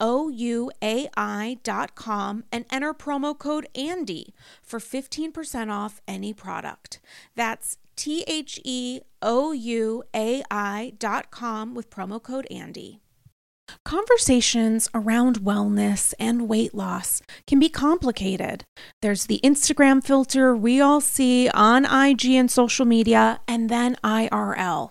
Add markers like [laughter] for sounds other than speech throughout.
ouai.com and enter promo code ANDY for 15% off any product. That's T H E O U A I.com with promo code ANDY. Conversations around wellness and weight loss can be complicated. There's the Instagram filter we all see on IG and social media, and then IRL.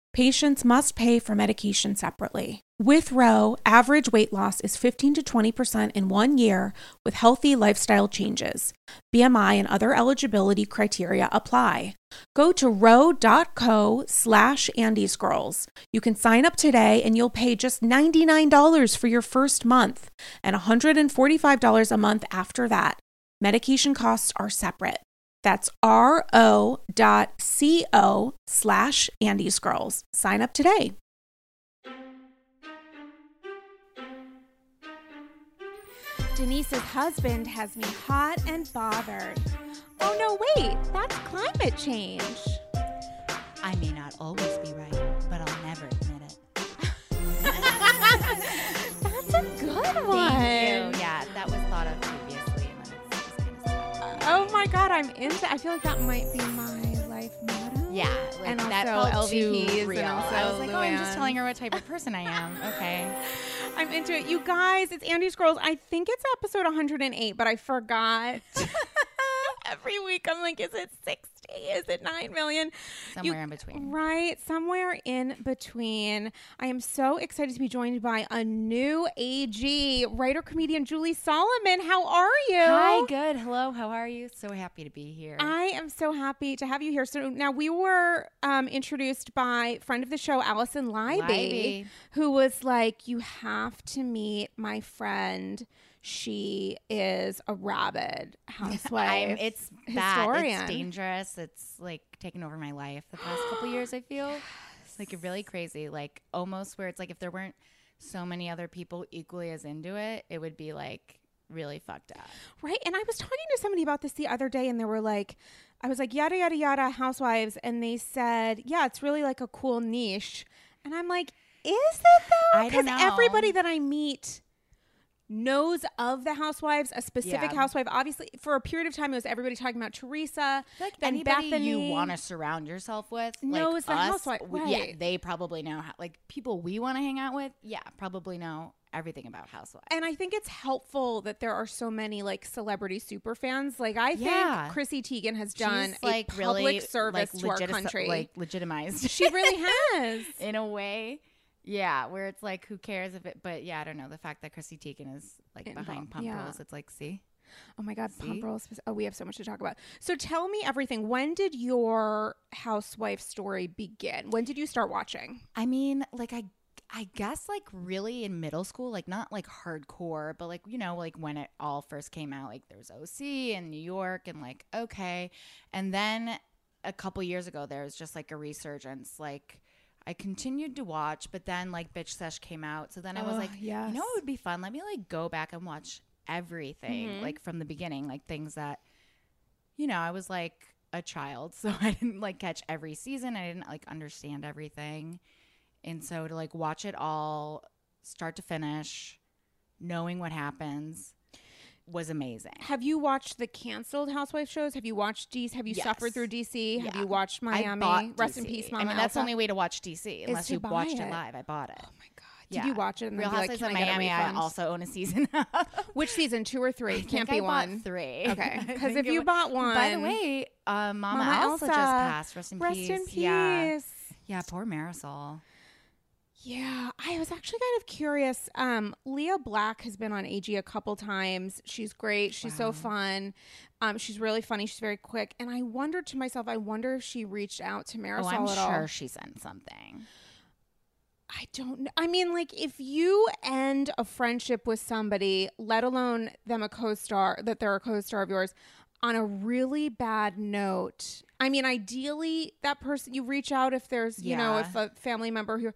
Patients must pay for medication separately. With Ro, average weight loss is 15 to 20% in one year with healthy lifestyle changes. BMI and other eligibility criteria apply. Go to ro.co slash andyscrolls. You can sign up today and you'll pay just $99 for your first month and $145 a month after that. Medication costs are separate. That's ro.co slash andyscrolls. Sign up today. Denise's husband has me hot and bothered. Oh no, wait, that's climate change. I may not always be right, but I'll never admit it. [laughs] That's a good one. My god, I'm into. I feel like that might be my life motto. Yeah, like, And that also felt too LVPs and real. also I was like, oh, I'm just telling her what type of person I am. [laughs] Okay. I'm into it. You guys, it's Andy Scrolls. I think it's episode 108, but I forgot. [laughs] [laughs] Every week I'm like, is it 60? Is it 9 million? Somewhere in between. Right, somewhere in between. I am so excited to be joined by a new AG, writer comedian Julie Solomon. How are you? Hi, good. Hello, how are you? So happy to be here. I am so happy to have you here. So now we were um, introduced by friend of the show, Allison Leiby, Leiby. who was like, "You have to meet my friend. She is a rabid housewife. I'm, it's bad. historian. It's dangerous. It's like taken over my life the past couple years. I feel [sighs] like really crazy. Like almost where it's like if there weren't so many other people equally as into it, it would be like really fucked up. Right. And I was talking to somebody about this the other day, and they were like, I was like, yada, yada, yada, housewives. And they said, yeah, it's really like a cool niche. And I'm like, is it though? Because everybody that I meet knows of the housewives, a specific Yeah. housewife. Obviously, for a period of time, it was everybody talking about Teresa. Like anybody Bethany. you want to surround yourself with Knows like the us, housewife, w- Yeah, right. they probably know how. Like people we want to hang out with, yeah, probably know everything about housewives. And I think it's helpful that there are so many like celebrity super fans. Like I think Yeah. Chrissy Teigen has done She's like a really public service like, to our country. like legitimized. she really [laughs] has. in a way. Yeah, where it's like, who cares if it? But yeah, I don't know. The fact that Chrissy Teigen is like Involved, behind pump yeah. rules, it's like, see, Oh my God, pump rules. Oh, we have so much to talk about. So tell me everything. When did your housewife story begin? When did you start watching? I mean, like I I guess like really in middle school, like not like hardcore, but like you know, like when it all first came out, like there was OC in New York and like okay. And then a couple years ago there was just like a resurgence. Like I continued to watch, but then like Bitch Sesh came out. So then I was like, you know it would be fun? Let me like go back and watch everything, Mhm. like from the beginning, like things that you know, I was like a child, [laughs] so I didn't like catch every season. I didn't like understand everything. And so to like watch it all start to finish, knowing what happens was amazing. Have you watched the canceled housewife shows? Have you watched DC? Have you Yes. suffered through DC? Have you watched Miami? Rest in peace, Mama I mean, that's the only way to watch DC unless you watched it. it. live. I bought it. Oh my God. Did Yeah. you watch it and Real be like, Housewives of I Miami. I refund? also own a season. [laughs] Which season? Two or three? I Can't be I one. Three. Okay, [laughs] because if you bought one, By the way, uh, Mama, Mama Elsa, just passed. Rest in rest peace. in peace. Yeah. Yeah. Poor Marysol. Yeah, I was actually kind of curious. Um, Lea Black has been on AG a couple times. She's great. She's so fun. Um, she's really funny. She's very quick. And I wondered to myself, I wonder if she reached out to Marysol Oh, I'm sure all. she sent something. I don't know. I mean, like, if you end a friendship with somebody, let alone them a co-star, that they're a co-star of yours, on a really bad note. I mean, ideally, that person you reach out if there's, you know, if a family member who,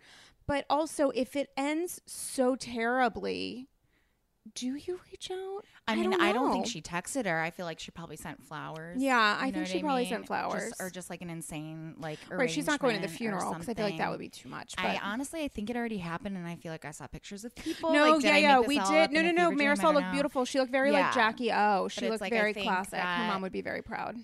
but also if it ends so terribly, do you reach out? I mean, I don't, think she texted her. I feel like she probably sent flowers. Yeah, I think she probably mean? sent Just- flowers. or just like an insane like. right. She's not going to the funeral because I feel like that would be too much. But I honestly, I think it already happened, and I feel like I saw pictures of people. no, like, yeah, yeah, we did. No, no, no. I Marysol looked know. beautiful. She looked very like Jackie O. She looked like, very classic. Her mom would be very proud.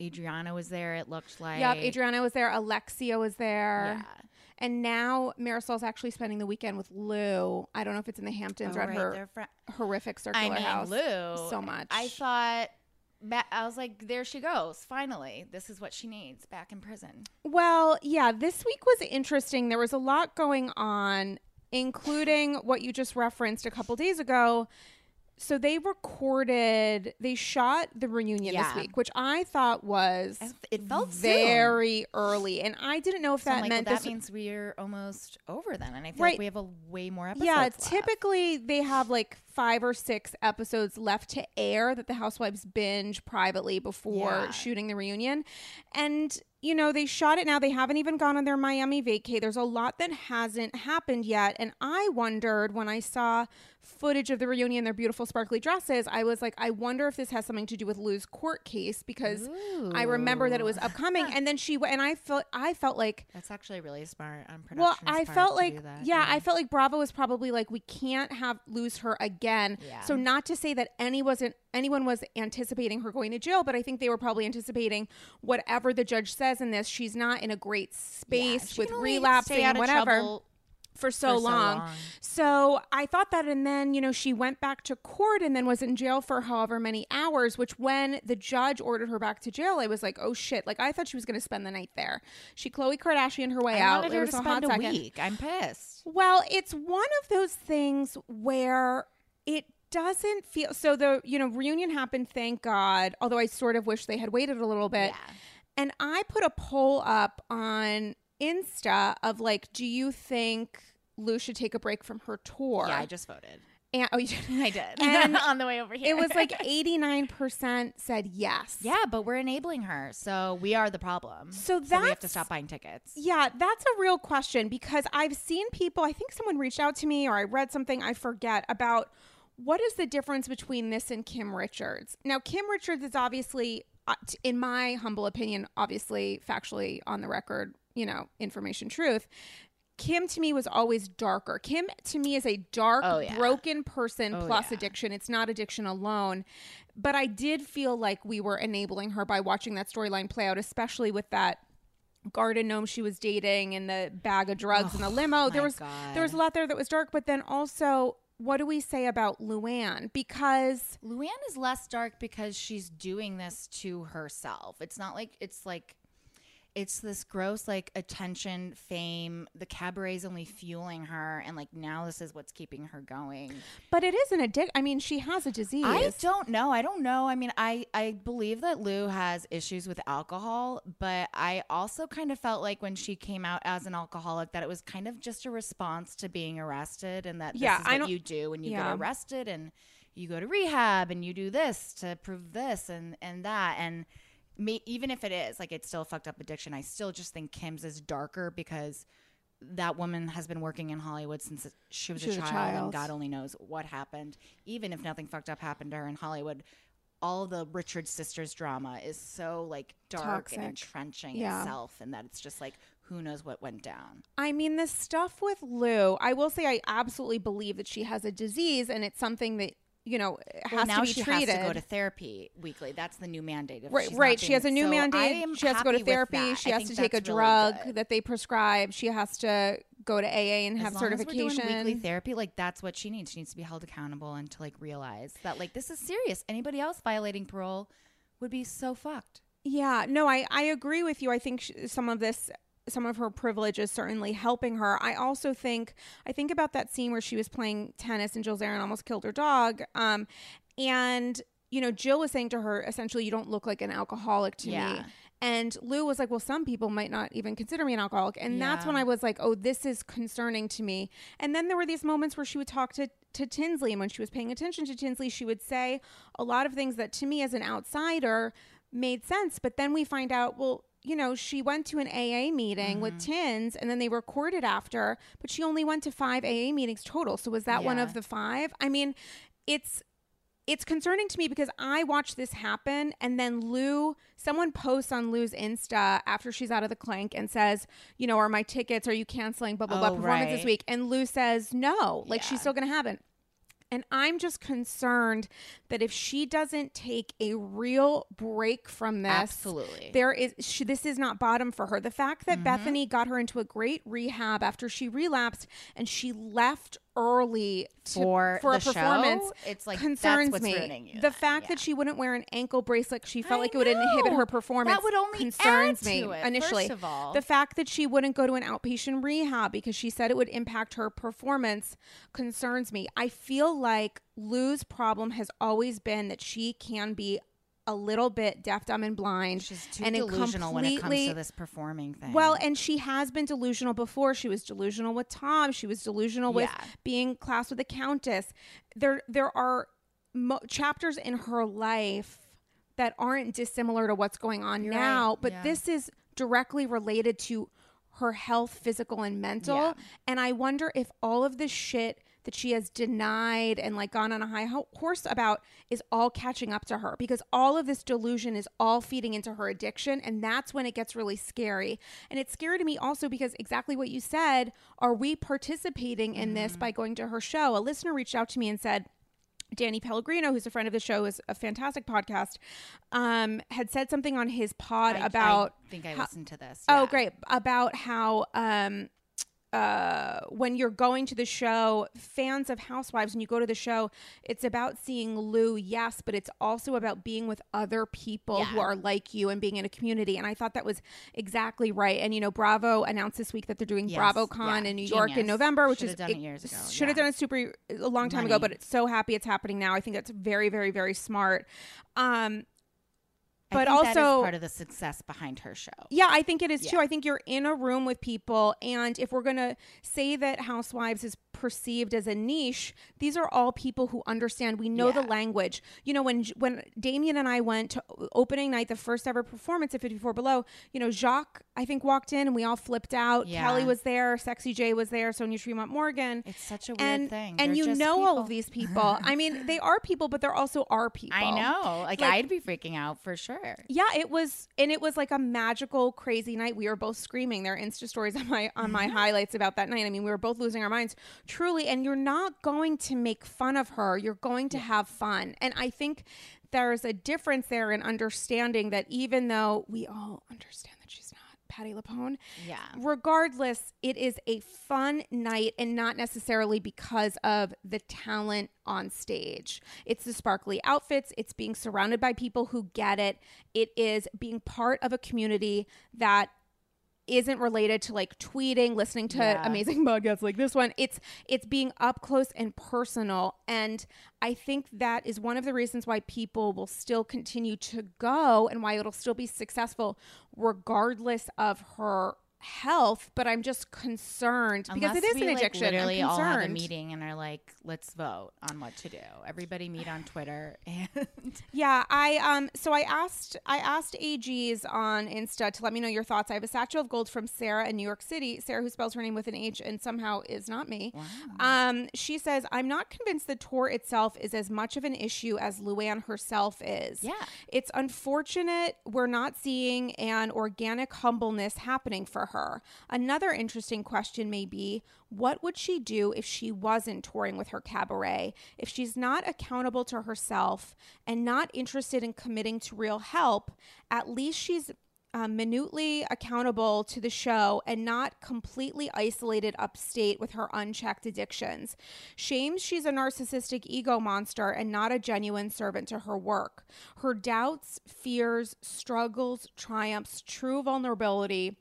Adriana was there. It looked like. Yep, Adriana was there. Alexia was there. Yeah. And now Marysol's actually spending the weekend with Lou. I don't know if it's in the Hamptons Oh, or at right, her they're horrific circular I mean, house. Lou. So much. I thought. I was like, there she goes. Finally, this is what she needs back in prison. Well, yeah, this week was interesting. There was a lot going on, including what you just referenced a couple days ago. So they recorded, they shot the reunion Yeah. this week, which I thought was It felt soon. very early, and I didn't know if So that like, meant well, that means we're almost over then, and I feel Right. like we have a way more episodes. yeah, left. typically they have like five or six episodes left to air that the housewives binge privately before Yeah. shooting the reunion. And, you know, they shot it now. They haven't even gone on their Miami vacay. There's a lot that hasn't happened yet. And I wondered when I saw footage of the reunion, their beautiful sparkly dresses, I was like, I wonder if this has something to do with Lou's court case because I remember that it was upcoming. [laughs] and then she went, and I felt, I felt like, That's actually really smart on production. well, I felt like, yeah, I felt like Bravo was probably like, we can't have lose her again. Yeah. So not to say that any wasn't anyone was anticipating her going to jail, but I think they were probably anticipating whatever the judge says in this. She's not in a great space with relapsing and whatever for so, for so long. long. So I thought that, and then you know she went back to court and then was in jail for however many hours. Which when the judge ordered her back to jail, I was like, oh shit! Like I thought she was going to spend the night there. She Khloe Kardashian her way I out. wanted There her was to a hot spend a second. week. I'm pissed. Well, it's one of those things where it doesn't feel so the you know reunion happened thank god although i sort of wish they had waited a little bit Yeah. and i put a poll up on insta of like do you think lou should take a break from her tour Yeah, I just voted. and oh you did [laughs] I did. And [laughs] on the way over here. it was like 89% [laughs] said yes yeah, but we're enabling her, so we are the problem. So we have to stop buying tickets. Yeah, that's a real question because I've seen people, I think someone reached out to me or I read something, I forget, about what is the difference between this and Kim Richards? Now, Kim Richards is obviously, uh, in my humble opinion, obviously factually on the record, you know, information truth. Kim to me was always darker. Kim to me is a dark, Oh, yeah. broken person Oh, plus yeah. addiction. It's not addiction alone. But I did feel like we were enabling her by watching that storyline play out, especially with that garden gnome she was dating and the bag of drugs in the limo. There was God. there was a lot there that was dark, but then also what do we say about Luann? Because Luann is less dark because she's doing this to herself. It's not like it's like it's this gross like attention, fame. The cabaret's only fueling her, and like now this is what's keeping her going. but it is an addict. I mean, she has a disease. I don't know. I don't know. I mean, I I believe that Lou has issues with alcohol, but I also kind of felt like when she came out as an alcoholic that it was kind of just a response to being arrested, and that this Yeah, is I what you do when you yeah. get arrested, and you go to rehab, and you do this to prove this and and that, and even if it is like it's still a fucked up addiction, I still just think Kim's is darker because. That woman has been working in Hollywood since she was, She was a, a child, child. and God only knows what happened. Even if nothing fucked up happened to her in Hollywood, all the Richard sisters drama is so like dark Toxic. and entrenching Yeah. itself, and that it's just like who knows what went down. I mean, the stuff with Lou, I will say I absolutely believe that she has a disease and it's something that, you know, has Well, now to be she treated. has to go to therapy weekly. That's the new mandate. Right, right. She has a new so mandate. She has to go to therapy. She I has to take a really drug good. that they prescribe. She has to go to AA and As have long as we're certification. weekly therapy, like that's what she needs. She needs to be held accountable and to like realize that like this is serious. Anybody else violating parole would be so fucked. Yeah, no, I, I agree with you. I think sh- some of this, some of her privilege is certainly helping her. I also think, I think about that scene where she was playing tennis and Jill Zarin almost killed her dog. Um, and, you know, Jill was saying to her, essentially, you don't look like an alcoholic to me. And Lou was like, well, some people might not even consider me an alcoholic. And that's when I was like, oh, this is concerning to me. And then there were these moments where she would talk to, to Tinsley. And when she was paying attention to Tinsley, she would say a lot of things that to me as an outsider made sense. But then we find out, well, you know, she went to an AA meeting with Mm-hmm. Tins and then they recorded after, but she only went to five AA meetings total. So was that one of the five? I mean, it's it's concerning to me because I watched this happen and then Lou someone posts on Lou's Insta after she's out of the clink and says, you know, are my tickets, are you canceling blah blah blah Oh, performance this week? And Lou says no. Like Yeah. she's still gonna have it. And I'm just concerned that if she doesn't take a real break from this, Absolutely. there is she, this is not bottom for her. The fact that Mm-hmm. Bethany got her into a great rehab after she relapsed and she left early to, For for a the show, performance it's like, concerns me. the fact yeah. that she wouldn't wear an ankle bracelet, she felt I like it would inhibit her performance. That would only concerns add me to it, initially. first of all. the fact that she wouldn't go to an outpatient rehab because she said it would impact her performance concerns me. I feel like Lou's problem has always been that she can be a little bit deaf, dumb, and blind. She's too and delusional when it comes to this performing thing. well, and she has been delusional before. She was delusional with Tom. She was delusional with Yeah. being classed with the Countess. There, there are mo- chapters in her life that aren't dissimilar to what's going on You're now, right. but Yeah. this is directly related to her health, physical and mental. Yeah. And I wonder if all of this shit that she has denied and like gone on a high ho- horse about is all catching up to her because all of this delusion is all feeding into her addiction and that's when it gets really scary. And it's scary to me also because exactly what you said, are we participating in Mm-hmm. this by going to her show? A listener reached out to me and said Danny Pellegrino, who's a friend of the show, is a fantastic podcast, um, had said something on his pod I, about I think I how- listened to this. Oh, great. About how um uh when you're going to the show, fans of Housewives, when you go to the show, it's about seeing Lou, yes, but it's also about being with other people who are like you and being in a community. And I thought that was exactly right. And you know, Bravo announced this week that they're doing Yes, BravoCon yeah, in New York in. November, which Should've is done it years ago, Should have yeah. done it super a long time ago, but it's so happy it's happening now. I think that's very, very, very smart. Um but think that is also part of the success behind her show. Yeah, I think it is too. I think you're in a room with people, and if we're going to say that Housewives is perceived as a niche, these are all people who understand. We know the language. You know, when when Damien and I went to opening night, the first ever performance at 54 Below, you know, Jacques, I think, walked in and we all flipped out. Yeah. Kelly was there, Sexy J was there, Sonja Tremont Morgan. It's such a weird and thing. and They're you just know all of these [laughs] people. I mean, they are people, but they're also our people. I know. Like, Like- I'd be freaking out for sure. Yeah, it was, and it was like a magical, crazy night. We were both screaming. There are Insta stories on my on Mm-hmm. my highlights about that night. I mean, we were both losing our minds, truly. And you're not going to make fun of her. You're going to have fun. And I think there's a difference there in understanding that even though we all understand that she's not Patti LuPone, Yeah. regardless, it is a fun night and not necessarily because of the talent on stage. It's the sparkly outfits, it's being surrounded by people who get it, it is being part of a community that isn't related to like tweeting listening to Yeah. amazing [laughs] podcasts like this one it's it's being up close and personal and i think that is one of the reasons why people will still continue to go and why it'll still be successful regardless of her health but i'm just concerned because Unless it is we, an like, addiction literally I'm all have a meeting and are like, let's vote on what to do. Everybody meet on Twitter [laughs] and Yeah, I um so I asked I asked AGs on Insta to let me know your thoughts. I have a statue of gold from Sarah in New York City. Sarah who spells her name with an H and somehow is not me. Um she says, "I'm not convinced the tour itself is as much of an issue as Luann herself is." Yeah. It's unfortunate we're not seeing an organic humbleness happening for her. Another interesting question may be what would she do if she wasn't touring with her cabaret? If she's not accountable to herself and not interested in committing to real help, at least she's uh, minutely accountable to the show and not completely isolated upstate with her unchecked addictions. Shames she's a narcissistic ego monster and not a genuine servant to her work. Her doubts, fears, struggles, triumphs, true vulnerability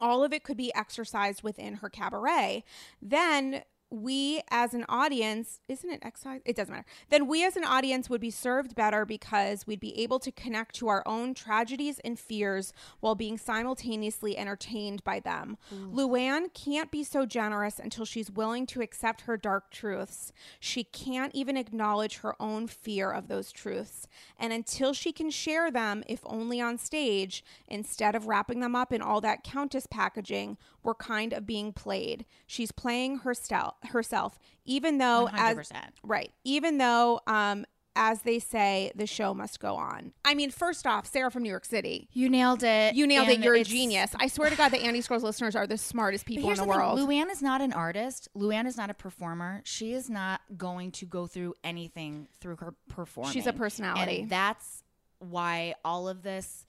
all of it could be exercised within her cabaret. Then we as an audience, isn't it exercise? It doesn't matter. Then we as an audience would be served better because we'd be able to connect to our own tragedies and fears while being simultaneously entertained by them. Mm. Luann can't be so generous until she's willing to accept her dark truths. She can't even acknowledge her own fear of those truths. And until she can share them, if only on stage, instead of wrapping them up in all that countess packaging, we're kind of being played. She's playing herself, herself even though as 100%. right, even though um as they say, the show must go on. I mean, first off, Sarah from New York City. you nailed it. You nailed it. You're a genius. I swear to God, the Andy Scrolls listeners are the smartest people in the, the, world. thing: Luann is not an artist. Luann is not a performer. She is not going to go through anything through her performing. She's a personality. and that's why all of this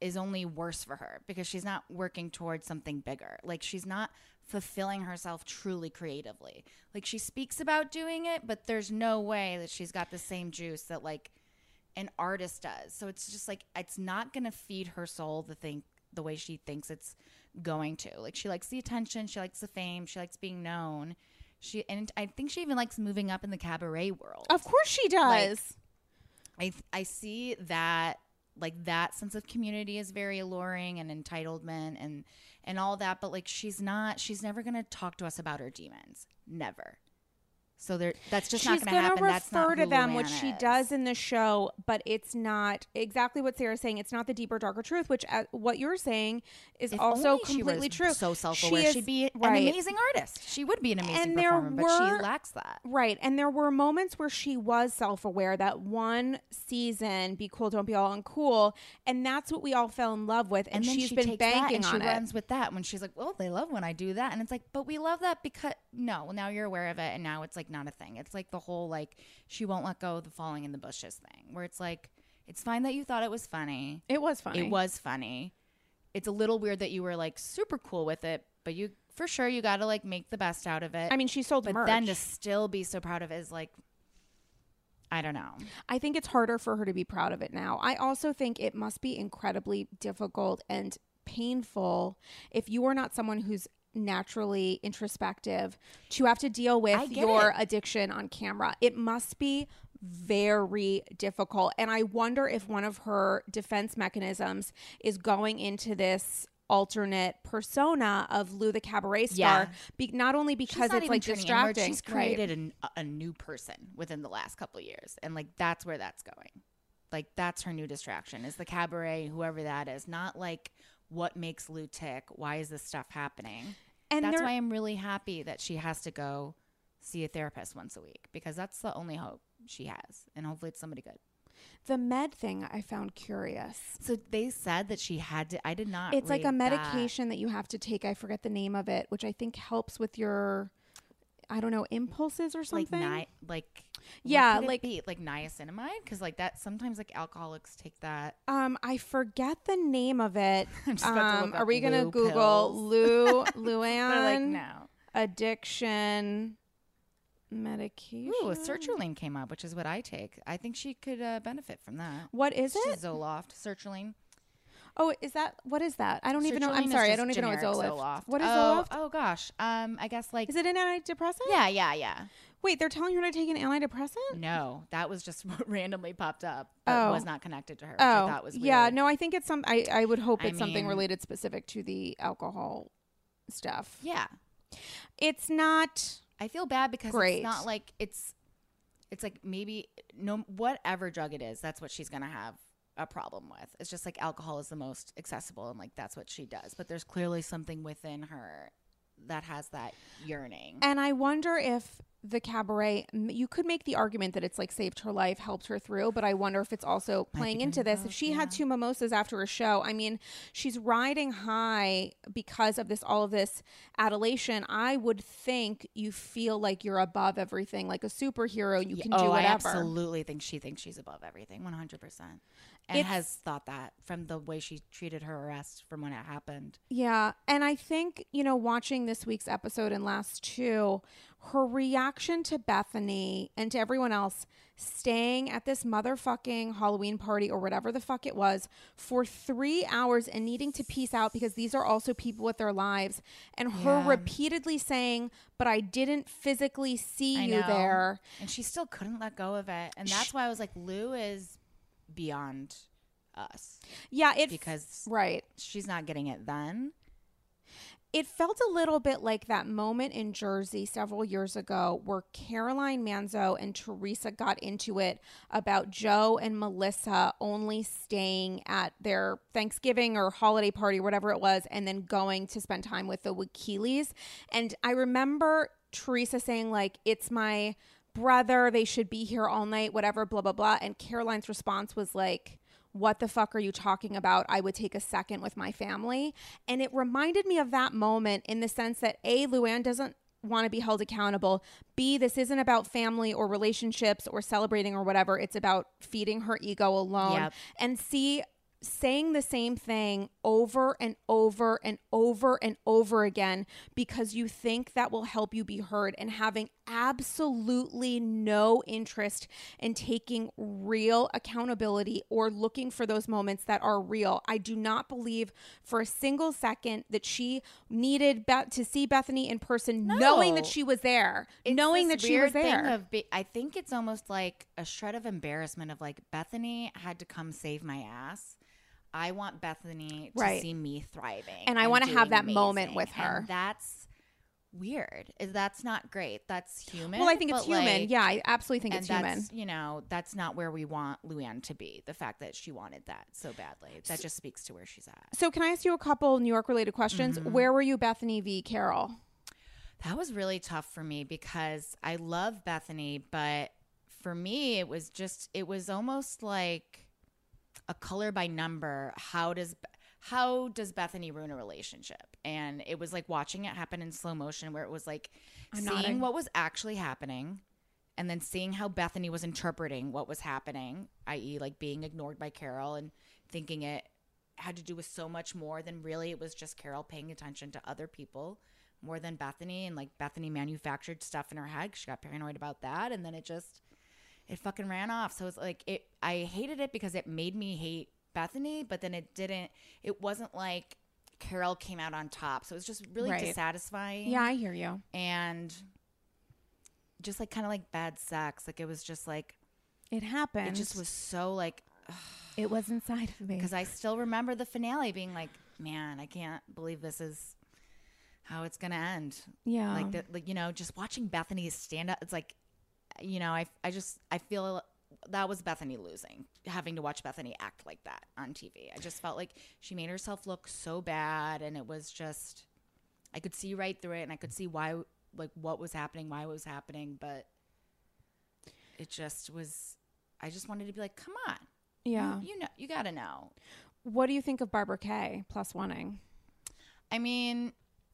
is only worse for her because she's not working towards something bigger. Like she's not fulfilling herself truly creatively. Like she speaks about doing it, but there's no way that she's got the same juice that like an artist does. So it's just like it's not going to feed her soul the thing the way she thinks it's going to. Like she likes the attention, she likes the fame, she likes being known. She and I think she even likes moving up in the cabaret world. of course she does. I I see that like that sense of community is very alluring and entitlement and and all that but like she's not she's never going to talk to us about her demons. Never so there that's just She's not going to happen refer that's not to who them, which she is. does in the show, but it's not exactly what Sarah's saying. It's not the deeper, darker truth. Which uh, what you're saying is If also completely true. So self-aware, She is- she'd be right. an amazing artist. She would be an amazing And performer, but she lacks that. Right. And there were moments where she was self aware that one season, Be Cool, Don't Be All Uncool. And that's what we all fell in love with. And, And she's she been banking and she on it. runs with that when she's like, "Well, they love when I do that," and it's like, "But we love that because no, well, now you're aware of it, and now it's like not a thing. It's like the whole like she won't let go of the falling in the bushes thing, where it's like it's fine that you thought it was funny. It was funny. It was funny. It's a little weird that you were like super cool with it, but you for sure you got to like make the best out of it. I mean, she sold but merch. then to still be so proud of it is like, I don't know. I think it's harder for her to be proud of it now. I also think it must be incredibly difficult and painful if you are not someone who's naturally introspective to have to deal with your it. addiction on camera. It must be very difficult. And I wonder if one of her defense mechanisms is going into this alternate persona of Lou the cabaret star, Yeah. be- not only because not it's like inward, distracting. She's right. created an, a new person within the last couple of years, and like that's where that's going. Like that's her new distraction is the cabaret, whoever that is. Not like what makes Lou tick. Why is this stuff happening? And that's why I'm really happy that she has to go see a therapist once a week because that's the only hope she has, and hopefully it's somebody good. The med thing I found curious. So they said that she had to. I did not. It's like a read that. medication that. you have to take. I forget the name of it, which I think helps with your, I don't know, impulses or like something. ni- like Yeah, like- be? like niacinamide because like that sometimes like alcoholics take that. um, I forget the name of it. [laughs] I'm just about to Um, are we gonna Google. Lou [laughs] Luann like no. addiction medication? Ooh, sertraline came up, which is what I take. I think she could uh, benefit from that. What is It's it? Zoloft, sertraline. Oh, is that what is that? I don't even know. I'm is sorry, I just don't even know what generic Zoloft. What is oh, Zoloft? Oh gosh. Um, I guess like Is it an antidepressant? yeah, yeah, yeah. Wait, they're telling her to take an antidepressant? No, that was just [laughs] what randomly popped up, but Oh. was not connected to her. Which Oh, I thought was weird. yeah. No, I think it's some. I I would hope I it's something mean- related specific to the alcohol stuff. yeah. It's not. I feel bad because Great. it's not like it's it's like maybe no whatever drug it is, that's what she's gonna have a problem with. It's just like alcohol is the most accessible and like that's what she does. But there's clearly something within her that has that yearning. And I wonder if the cabaret. You could make the argument that it's like saved her life, helped her through, but I wonder if it's also playing into this. If both, she had two mimosas after a show, I mean, she's riding high because of this, all of this adulation. I would think you feel like you're above everything, like a superhero. You can oh, do I whatever. absolutely think she thinks she's above everything, one hundred percent. And It's- has thought that from the way she treated her arrest from when it happened. Yeah. And I think, you know, watching this week's episode and last two, her reaction to Bethany and to everyone else staying at this motherfucking Halloween party or whatever the fuck it was for three hours and needing to peace out because these are also people with their lives. And her Yeah. repeatedly saying, but I didn't physically see I you know. there. And she still couldn't let go of it. And that's why I was like, Lou is beyond us. Yeah. It, Because right. she's not getting it then. It felt a little bit like that moment in Jersey several years ago where Caroline Manzo and Teresa got into it about Joe and Melissa only staying at their Thanksgiving or holiday party, whatever it was, and then going to spend time with the Wakiles. And I remember Teresa saying, like, it's my brother, they should be here all night, whatever, blah, blah, blah. And Caroline's response was like, what the fuck are you talking about? I would take a second with my family. And it reminded me of that moment in the sense that A, Luann doesn't want to be held accountable. B, this isn't about family or relationships or celebrating or whatever. It's about feeding her ego alone. Yep. And C, saying the same thing over and over and over and over again because you think that will help you be heard and having absolutely no interest in taking real accountability or looking for those moments that are real. I do not believe for a single second that she needed Beth to see Bethany in person knowing that she was there, It's knowing that she was there. Of be- I think it's almost like a shred of embarrassment of like Bethany had to come save my ass. I want Bethany to Right. see me thriving, And I wanna have doing that moment with her. And that's weird. Is That's not great. That's human. well, I think it's human. like, yeah, I absolutely think and it's that's human. you know that's not where we want Luann to be. The fact that she wanted that so badly that just speaks to where she's at. So, can I ask you a couple New York related questions? Mm-hmm. Where were you, Bethany v. Carol? That was really tough for me because I love Bethany, but for me it was just it was almost like a color by number. How does how does Bethany ruin a relationship? And it was like watching it happen in slow motion where it was like I'm seeing nodding. what was actually happening and then seeing how Bethany was interpreting what was happening, i.e., like being ignored by Carol and thinking it had to do with so much more than really it was just Carol paying attention to other people more than Bethany and like Bethany manufactured stuff in her head. She got paranoid about that and then it just it fucking ran off. So it's like it I hated it because it made me hate Bethany, but then it didn't it wasn't like Carol came out on top. So it was just really Right. dissatisfying Yeah, I hear you. and just like kind of like bad sex like it was just like It happened. It just was so like It was inside of me. because I still remember the finale being like, man, I can't believe this is how it's gonna end. Yeah. Like that, like you know, just watching Bethany stand up. It's like, you know, I I just I feel that was Bethany losing, having to watch Bethany act like that on TV. I just felt like she made herself look so bad, and it was just, I could see right through it, and I could see why, like what was happening, why it was happening, but it just was. I just wanted to be like, come on, yeah. you, you know, you got to know. What do you think of Barbara K plus oneing? I mean,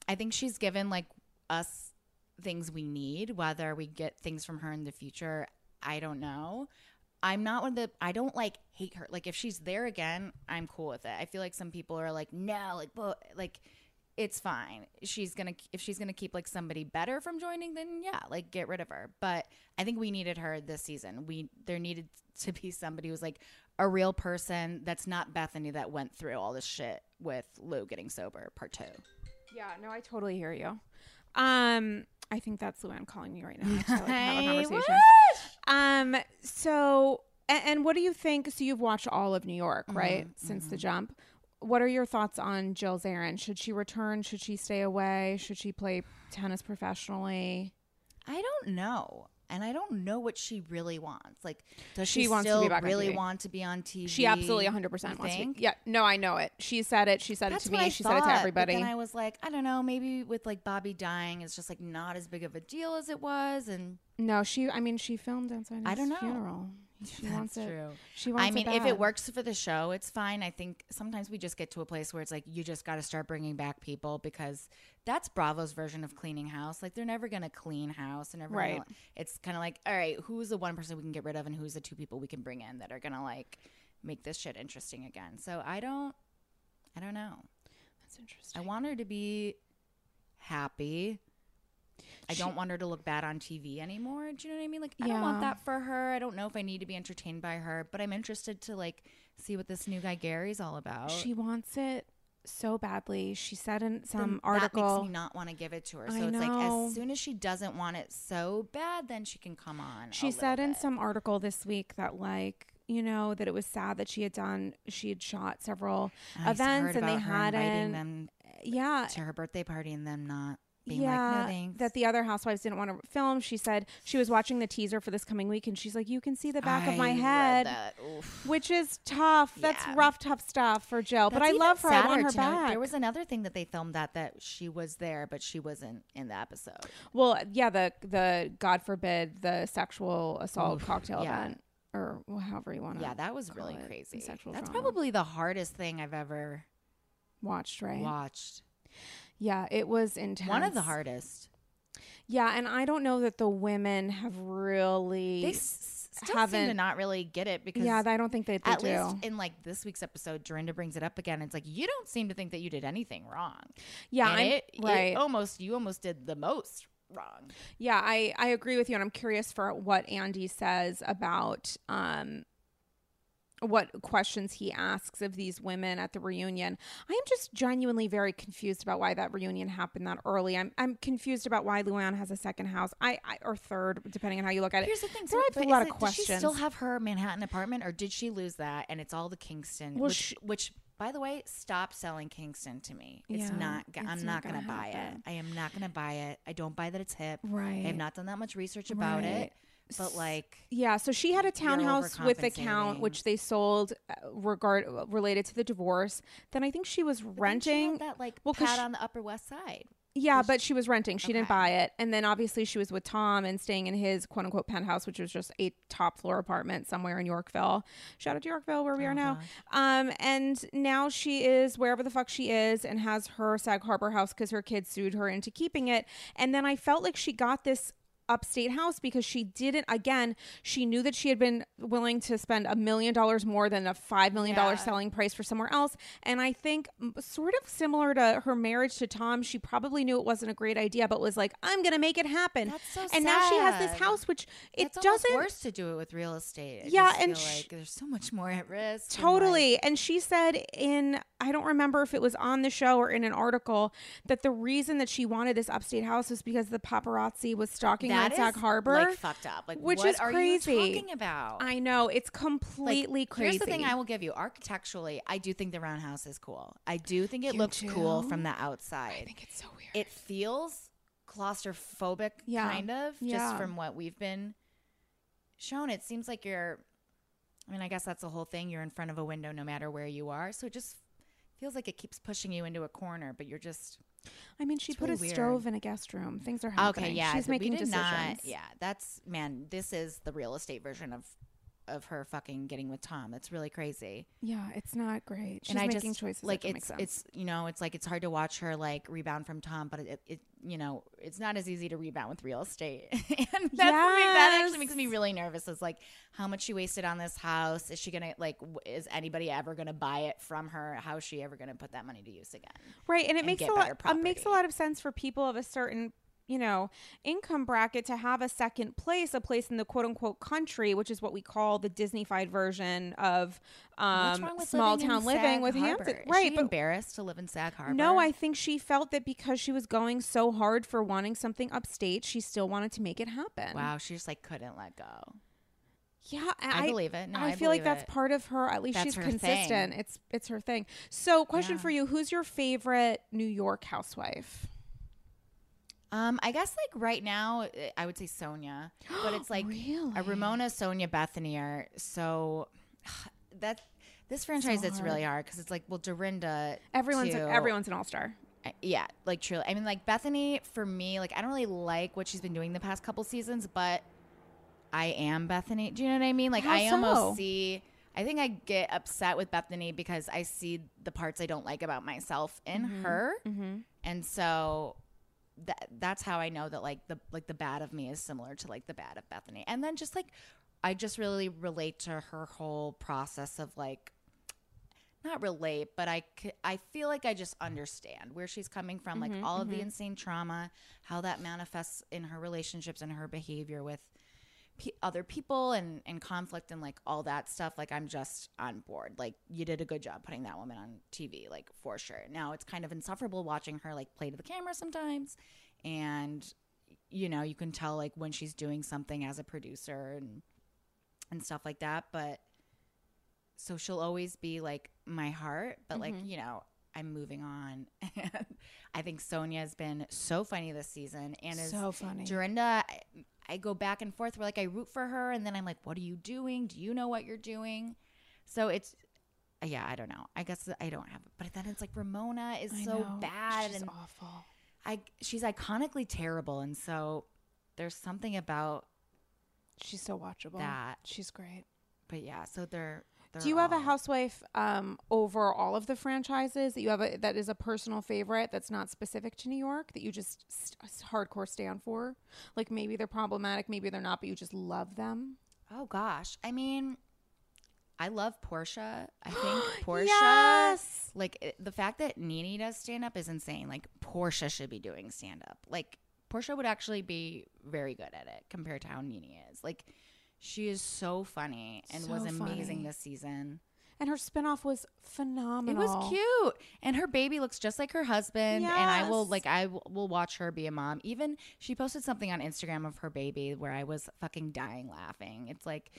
I think she's given like us things we need, whether we get things from her in the future. I don't know. I'm not one of the I don't like hate her. Like if she's there again, I'm cool with it. I feel like some people are like, no, like but like it's fine. She's gonna if she's gonna keep like somebody better from joining, then yeah, like get rid of her. But I think we needed her this season. We there needed to be somebody who's like a real person that's not Bethany that went through all this shit with Lou getting sober, part two. Yeah, no, I totally hear you. Um, I think that's Luann calling me right now. [laughs] to, like, have a conversation. Um, so and, and what do you think? So you've watched all of New York, right, since the jump. What are your thoughts on Jill Zarin? Should she return? Should she stay away? Should she play tennis professionally? I don't know. And I don't know what she really wants. Like, does She she, wants to still be back really want to be on TV? She absolutely 100% You wants to. Be, yeah, no, I know it. She said it. She said That's it to me. I she thought, said it to everybody. And I was like, I don't know. Maybe with like Bobby dying, it's just like not as big of a deal as it was. And no, she. I mean, she filmed outside. I don't know. Funeral. She wants it. true. She wants. I mean, it if it works for the show, it's fine. I think sometimes we just get to a place where it's like you just got to start bringing back people because that's Bravo's version of cleaning house. Like they're never gonna clean house. They're never Right. Gonna, it's kind of like, all right, who's the one person we can get rid of, and who's the two people we can bring in that are gonna like make this shit interesting again. So I don't, I don't know. That's interesting. I want her to be happy. I don't want her to look bad on TV anymore. Do you know what I mean? Like I don't want that for her. I don't know if I need to be entertained by her, but I'm interested to like see what this new guy Gary's all about. She wants it so badly. She said in Then some that article. makes me not want to give it to her. So I it's like as soon as she doesn't want it so bad, then she can come on. She said in bit. some article this week that like you know that it was sad that she had done she had shot several I events and they hadn't them yeah to her birthday party and them not being yeah like no that the other housewives didn't want to film she said she was watching the teaser for this coming week and she's like you can see the back of my head which is tough that's rough tough stuff for jill but i love her i want her to know. back There was another thing that they filmed that that she was there, but she wasn't in the episode. well yeah the the god forbid the sexual assault Oof, cocktail yeah. event or however you want to Yeah, that was really it, crazy. sexual That's drama. probably the hardest thing I've ever watched right watched. Yeah it was intense One of the hardest. Yeah, and I don't know that the women have really. They s- still seem to haven't- really get it because yeah, I don't think that they at do. least in like this week's episode, Dorinda brings it up again. It's like you don't seem to think that you did anything wrong. yeah, And it, right. It almost you almost did the most wrong. yeah, I I agree with you, and I'm curious for what Andy says about um what questions he asks of these women at the reunion. I am just genuinely very confused about why that reunion happened that early. I'm I'm confused about why Luann has a second house. I, I or third, depending on how you look at it. Here's the thing. There are a lot is of questions. Does she still have her Manhattan apartment, or did she lose that? And it's all the Kingston. Well, which, she- which, by the way, stop selling Kingston to me. It's Yeah, not. it's I'm not not, gonna, gonna buy happen. it. I am not gonna buy it. I don't buy that it's hip. Right. I have not done that much research about Right. it. But like, Yeah, so she had a townhouse with the count, which they sold uh, regard related to the divorce. Then I think she was but she renting. had that like well, pad she- on the Upper West Side. yeah, but she was renting. She didn't buy it. And then obviously she was with Tom and staying in his quote unquote penthouse, which was just a top floor apartment somewhere in Yorkville. Shout out to Yorkville, where we Oh, are now. Um, and now she is wherever the fuck she is and has her Sag Harbor house because her kids sued her into keeping it. And then I felt like she got this upstate house because she didn't again she knew that she had been willing to spend a million dollars more than a five million dollar Yeah. selling price for somewhere else and i think sort of similar to her marriage to tom she probably knew it wasn't a great idea but was like i'm gonna make it happen That's so and now she has this house which it it's almost doesn't worse to do it with real estate. I Yeah, and feel sh- like there's so much more at risk. and, like, Totally. And she said in I don't remember if it was on the show or in an article that the reason that she wanted this upstate house was because the paparazzi was stalking That at Sag Harbor. like fucked up. Like which what is are crazy. you talking about? I know it's Like, completely crazy. Here's the thing I will give you. Architecturally, I do think the roundhouse is cool. I do think it You looks cool from the outside. I think it's so weird. it feels claustrophobic Yeah. kind of Yeah. just from what we've been shown it seems like you're i mean i guess that's the whole thing you're in front of a window no matter where you are so it just feels like it keeps pushing you into a corner but you're just I mean, she put really a stove in a guest room. Things are happening. okay yeah she's making decisions. not yeah that's man this is the real estate version of of her fucking getting with tom that's really crazy Yeah, it's not great. She's and I making just choices like that it's make sense. it's you know it's like it's hard to watch her like rebound from Tom, but it, it you know it's not as easy to rebound with real estate, [laughs] and thing that actually makes me really nervous. Is like how much she wasted on this house. Is she gonna like? w- Is anybody ever gonna buy it from her? How is she ever gonna put that money to use again? right, and it and makes a lot. It makes a lot of sense for people of a certain you know income bracket to have a second place, a place in the quote unquote country, which is what we call the Disneyfied version of um, small living town living with Harbor? Hampton. Is Right, she embarrassed to live in Sag Harbor? No, I think she felt that because she was going so hard for wanting something upstate, she still wanted to make it happen. Wow, she just like couldn't let go. Yeah, I, believe it. No, I, I, feel like that's it. part of her. At least That's she's consistent. thing. It's it's her thing. So, question Yeah. for you: Who's your favorite New York housewife? Um, I guess like right now, eh, I would say Sonja, but it's [gasps] like Really? a Ramona, Sonja, Bethenny are so [sighs] that this franchise it's really hard because it's like well Dorinda, Everyone's too. everyone's an all star. Yeah, like truly. I mean, like Bethenny for me, like I don't really like what she's been doing the past couple seasons, but I am Bethenny. Do you know what I mean? Like How I so? almost see. I think I get upset with Bethenny because I see the parts I don't like about myself in her, Mm-hmm. and so that that's how I know that like the like the bad of me is similar to like the bad of Bethenny. And then just like I just really relate to her whole process of like not relate, but I, I feel like I just understand where she's coming from, like mm-hmm, all of the mm-hmm. insane trauma, how that manifests in her relationships and her behavior with other people and and conflict and like all that stuff. Like I'm just on board. Like you did a good job putting that woman on TV, like for sure. Now it's kind of insufferable watching her like play to the camera sometimes, and you know you can tell like when she's doing something as a producer and and stuff like that, but so she'll always be like my heart, but like, Mm-hmm. you know, I'm moving on. [laughs] I think Sonja's been so funny this season and is So funny. Dorinda, I, go back and forth where like I root for her and then I'm like, what are you doing? Do you know what you're doing? So it's uh, yeah, I don't know. I guess I don't have it. but then it's like Ramona is I so know. bad She's and awful. I she's iconically terrible and so there's something about She's so watchable. that. She's great. But yeah, so they're Do you have a housewife um, over all of the franchises that you have a, that is a personal favorite that's not specific to New York that you just st- hardcore stand for? Like maybe they're problematic, maybe they're not, but you just love them. Oh gosh. I mean, I love Porsha. I [gasps] think Porsha Yes. like it- the fact that Nene does stand up is insane. Like Porsha should be doing stand up. Like Porsha would actually be very good at it compared to how Nene is. Like she is so funny and was amazing funny. this season. And her spinoff was phenomenal. It was cute. And her baby looks just like her husband. And I will like I will will watch her be a mom. Even she posted something on Instagram of her baby where I was fucking dying laughing. It's like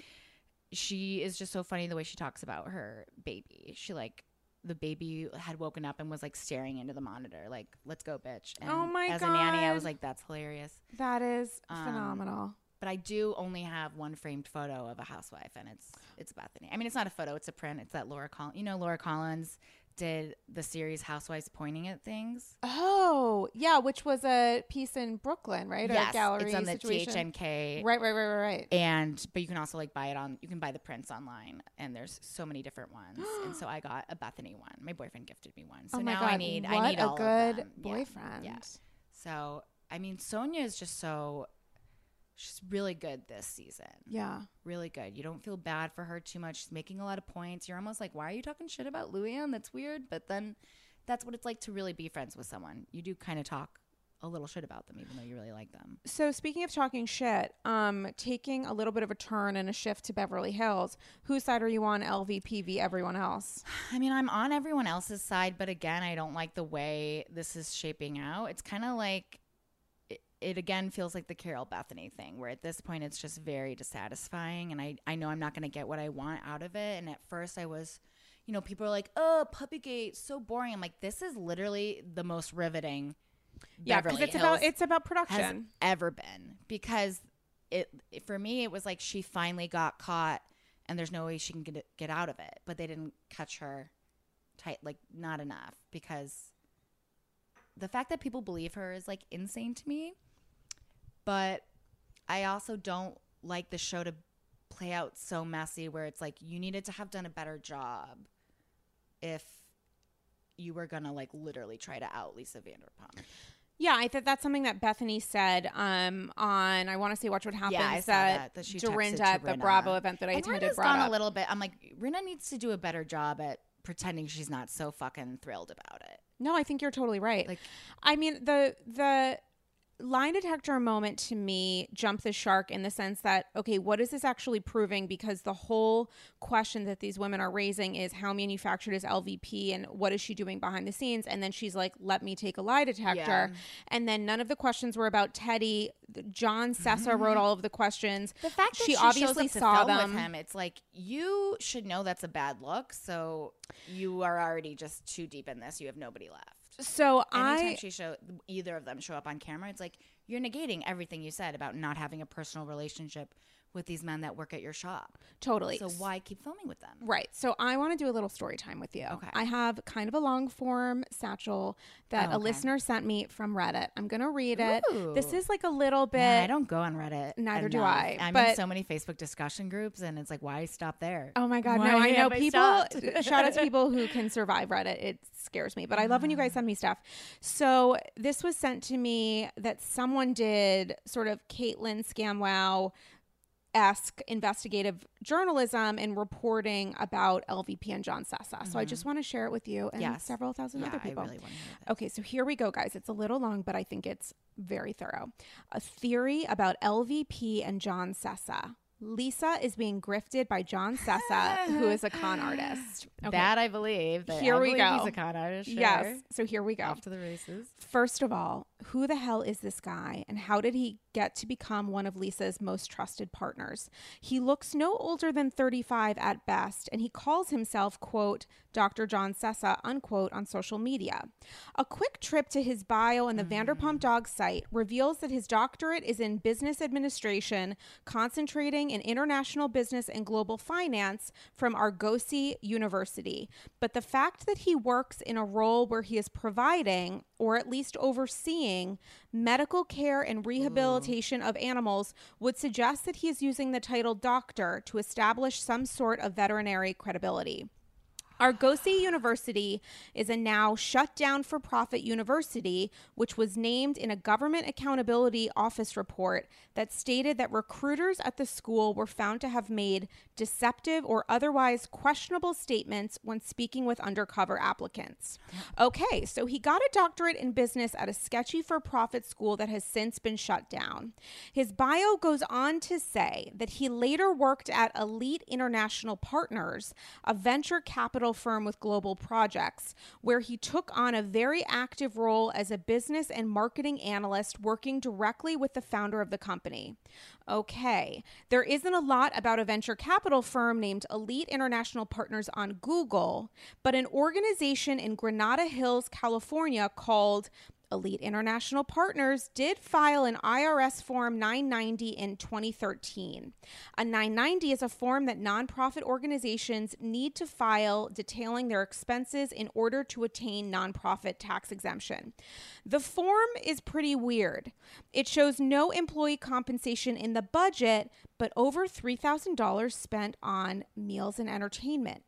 she is just so funny the way she talks about her baby. She like the baby had woken up and was like staring into the monitor, like, let's go, bitch. And Oh my as a nanny, I was like, that's hilarious. That is Um, phenomenal. But I do only have one framed photo of a housewife, and it's it's Bethenny. I mean, it's not a photo; it's a print. It's that Laura Collins. You know, Laura Collins did the series Housewives pointing at things. Oh, yeah, which was a piece in Brooklyn, right? Or a yes, gallery it's on the situation. THNK. Right, right, right, right, right. And but you can also like buy it on. You can buy the prints online, and there's so many different ones. [gasps] and so I got a Bethenny one. My boyfriend gifted me one. So oh my now god, I need. what I need a good them. Yeah. boyfriend. Yeah. So I mean, Sonja is just so. She's really good this season. Yeah. really good. You don't feel bad for her too much. She's making a lot of points. You're almost like, why are you talking shit about Luann? That's weird. But then that's what it's like to really be friends with someone. You do kind of talk a little shit about them, even though you really like them. So speaking of talking shit, um, taking a little bit of a turn and a shift to Beverly Hills, whose side are you on? LVP everyone else. I mean, I'm on everyone else's side, but again, I don't like the way this is shaping out. It's kind of like it, again feels like the Carole Bethenny thing, where at this point it's just very dissatisfying, and I I know I'm not going to get what I want out of it. And at first, I was. You know, people are like, "Oh, Puppygate, so boring." I'm like, "This is literally the most riveting." Yeah, because it's about Hills it's about production. ever been because it, it- for me it was like she finally got caught and there's no way she can get get out of it but they didn't catch her tight like not enough because the fact that people believe her is like insane to me but I also don't like the show to play out so messy where it's like you needed to have done a better job if you were gonna like literally try to out Lisa Vanderpump. Yeah, I think that's something that Bethenny said um, on I want to say Watch What Happens. Yeah, I saw that, that she Dorinda to at the Bravo event that I and attended. Brought gone up. a little bit. I'm like, Rinna needs to do a better job at pretending she's not so fucking thrilled about it. No, I think you're totally right. Like- I mean, the the line detector moment to me jumped the shark in the sense that okay, what is this actually proving? Because the whole question that these women are raising is how manufactured is LVP and what is she doing behind the scenes? And then she's like, "Let me take a lie detector." Yeah. And then none of the questions were about Teddy. John Sessa mm-hmm. wrote all of the questions. The fact that she, she, obviously shows up to saw them. with him, it's like you should know that's a bad look. So you are already just too deep in this. You have nobody left. So Anytime I she show either of them show up on camera, it's like you're negating everything you said about not having a personal relationship with these men that work at your shop. totally. So why keep filming with them? Right. So I want to do a little story time with you. Okay. I have kind of a long form satchel that Oh, a listener sent me from Reddit. I'm going to read it. This is like a little bit. Yeah, I don't go on Reddit. Neither do. I, I'm in so many Facebook discussion groups, and it's like, why stop there? Oh my God. Why no, I know I people. [laughs] shout out to people who [laughs] can survive Reddit. It scares me, but I love when you guys ah. send me stuff. So this was sent to me that someone did sort of Caitlin Scamwow esque investigative journalism and reporting about LVP and John Sessa. So I mm-hmm. just want to share it with you and Yes. several thousand yeah, other people. really want to hear that. Okay, so here we go, guys. It's a little long, but I think it's very thorough. A theory about LVP and John Sessa. Lisa is being grifted by John Sessa, who is a con [laughs] artist. Okay. That I believe. That Here I we believe go. He's a con artist. Sure. Yes. So here we go. Off to the races. First of all, who the hell is this guy and how did he get to become one of Lisa's most trusted partners? He looks no older than 35 at best and he calls himself, quote, Dr. John Sessa, unquote, on social media. A quick trip to his bio on the Vanderpump mm. Dogs site reveals that his doctorate is in business administration, concentrating in international business and global finance from Argosy University. But the fact that he works in a role where he is providing, or at least overseeing, medical care and rehabilitation of animals would suggest that he is using the title doctor to establish some sort of veterinary credibility. Argosy University is a now shut down for profit university, which was named in a Government Accountability Office report that stated that recruiters at the school were found to have made deceptive or otherwise questionable statements when speaking with undercover applicants. Okay, so he got a doctorate in business at a sketchy for profit school that has since been shut down. His bio goes on to say that he later worked at Elite International Partners, a venture capital firm with global projects, where he took on a very active role as a business and marketing analyst working directly with the founder of the company. Okay, there isn't a lot about a venture capital firm named Elite International Partners on Google, but an organization in Granada Hills, California called Elite International Partners did file an IRS Form 990 in 2013. A 990 is a form that nonprofit organizations need to file detailing their expenses in order to attain nonprofit tax exemption. The form is pretty weird. It shows no employee compensation in the budget, but over $3,000 spent on meals and entertainment.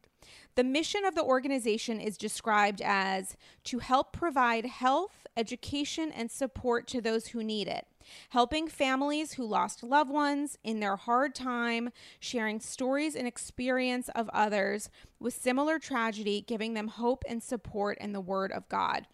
The mission of the organization is described as to help provide health, education, and support to those who need it, helping families who lost loved ones in their hard time, sharing stories and experience of others with similar tragedy, giving them hope and support in the Word of God.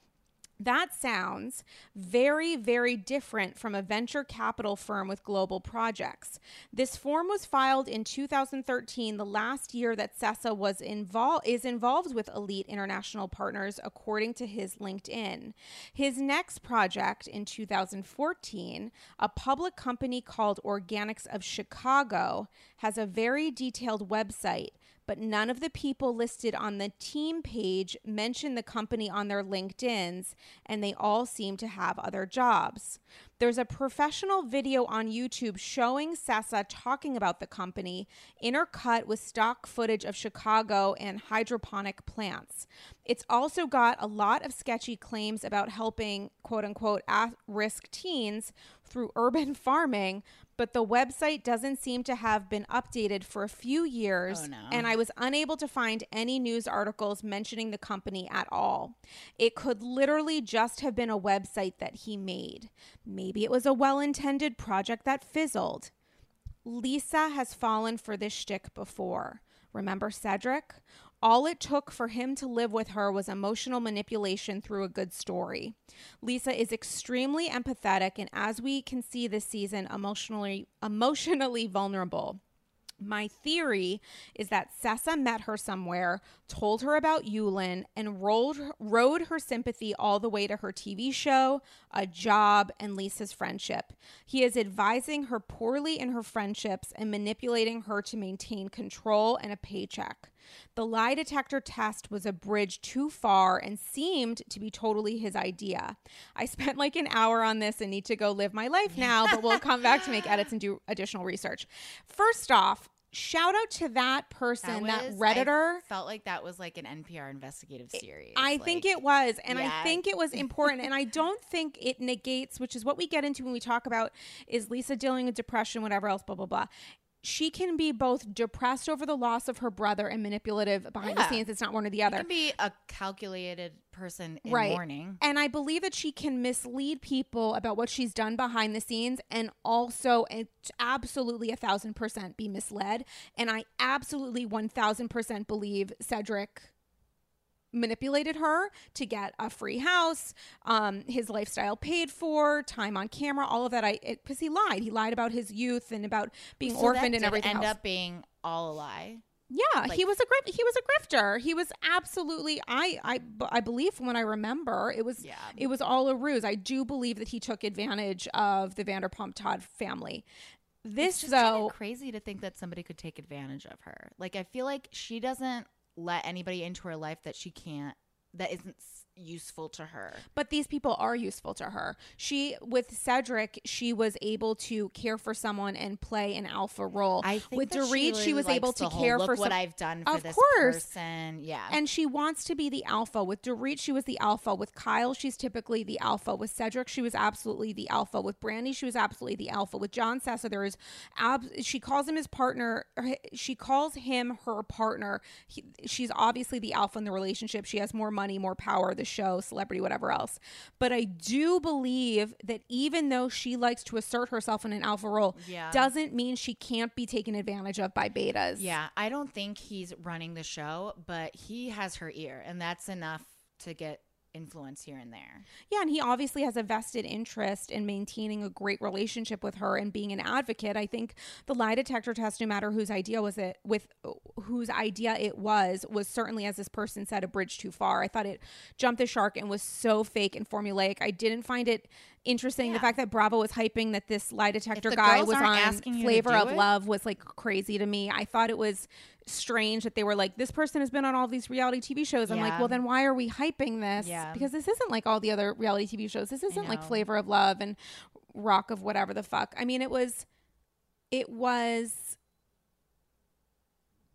That sounds very, very different from a venture capital firm with global projects. This form was filed in 2013, the last year that Sessa was involved is involved with Elite International Partners, according to his LinkedIn. His next project in 2014, a public company called Organics of Chicago, has a very detailed website but none of the people listed on the team page mention the company on their LinkedIn's, and they all seem to have other jobs. There's a professional video on YouTube showing Sessa talking about the company, intercut with stock footage of Chicago and hydroponic plants. It's also got a lot of sketchy claims about helping quote unquote at risk teens through [laughs] urban farming, but the website doesn't seem to have been updated for a few years, Oh, no. and I was unable to find any news articles mentioning the company at all. It could literally just have been a website that he made. Maybe it was a well intended project that fizzled. Lisa has fallen for this shtick before. Remember Cedric? All it took for him to live with her was emotional manipulation through a good story. Lisa is extremely empathetic and as we can see this season emotionally emotionally vulnerable. My theory is that Sessa met her somewhere, told her about Yulin, and rolled, rode her sympathy all the way to her TV show, a job, and Lisa's friendship. He is advising her poorly in her friendships and manipulating her to maintain control and a paycheck. The lie detector test was a bridge too far and seemed to be totally his idea. I spent like an hour on this and need to go live my life now, but we'll come back to make edits and do additional research. First off, shout out to that person, that, was- Redditor. I felt like that was like an NPR investigative series. I think it was. And I think it was [laughs] important. and I don't think it negates, which is what we get into when we talk about is Lisa dealing with depression, whatever else, blah, blah, blah. She can be both depressed over the loss of her brother and manipulative behind the scenes. It's not one or the other. can be a calculated person in Right. mourning. And I believe that she can mislead people about what she's done behind the scenes and also absolutely a thousand percent be misled. And I absolutely 1000% believe Cedric manipulated her to get a free house, um, his lifestyle paid for, time on camera, all of that. I because he lied. He lied about his youth and about being So orphaned and everything End else. up being all a lie. Yeah, he was a grif- he was a grifter. He was absolutely I I I believe from what I remember it was Yeah. it was all a ruse. I do believe that he took advantage of the Vanderpump Todd family. This It's just though crazy to think that somebody could take advantage of her. Like I feel like she doesn't let anybody into her life that she can't that isn't useful to her. but these people are useful to her. She with Cedric, she was able to care for someone and play an alpha role. I think with Dorit, really she was able to care for what some I've done for Of this course. person. Yeah. And she wants to be the alpha. With Dorit, she was the alpha. With Kyle, she's typically the alpha. With Cedric, she was absolutely the alpha. With Brandi, she was absolutely the alpha. With John Sessa, there is ab- she calls him his partner. She calls him her partner. He, she's obviously the alpha in the relationship. She has more money, more power, the show, celebrity, whatever else. But I do believe that even though she likes to assert herself in an alpha role, Yeah. doesn't mean she can't be taken advantage of by betas. yeah, I don't think he's running the show, but he has her ear, and that's enough to get influence here and there. Yeah, and he obviously has a vested interest in maintaining a great relationship with her and being an advocate. I think the lie detector test, no matter whose idea was it, with whose idea it was, was certainly, as this person said, a bridge too far. I thought it jumped the shark and was so fake and formulaic. I didn't find it interesting. The fact that Bravo was hyping that this lie detector guy was on asking Flavor of it- Love was like crazy to me. I thought it was strange that they were like, this person has been on all these reality TV shows. I'm like, well, then why are we hyping this? Yeah. Because this isn't like all the other reality TV shows. This isn't like. Flavor of Love and Rock of whatever the fuck. I mean, it was, it was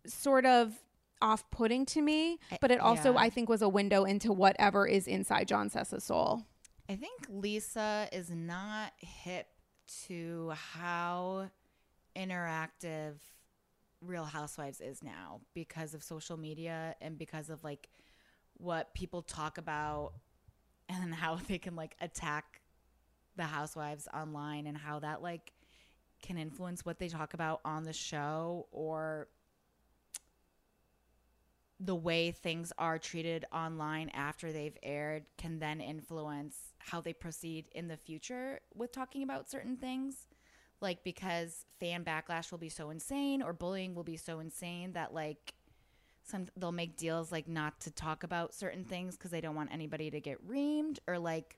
sort of off putting to me, but it also, yeah. I think, was a window into whatever is inside John Sessa's soul. I think Lisa is not hip to how interactive Real Housewives is now because of social media and because of like what people talk about and how [laughs] they can like attack the housewives online and how that like can influence what they talk about on the show or the way things are treated online after they've aired can then influence how they proceed in the future with talking about certain things. Like because fan backlash will be so insane or bullying will be so insane that like some they'll make deals like not to talk about certain things because they don't want anybody to get reamed or like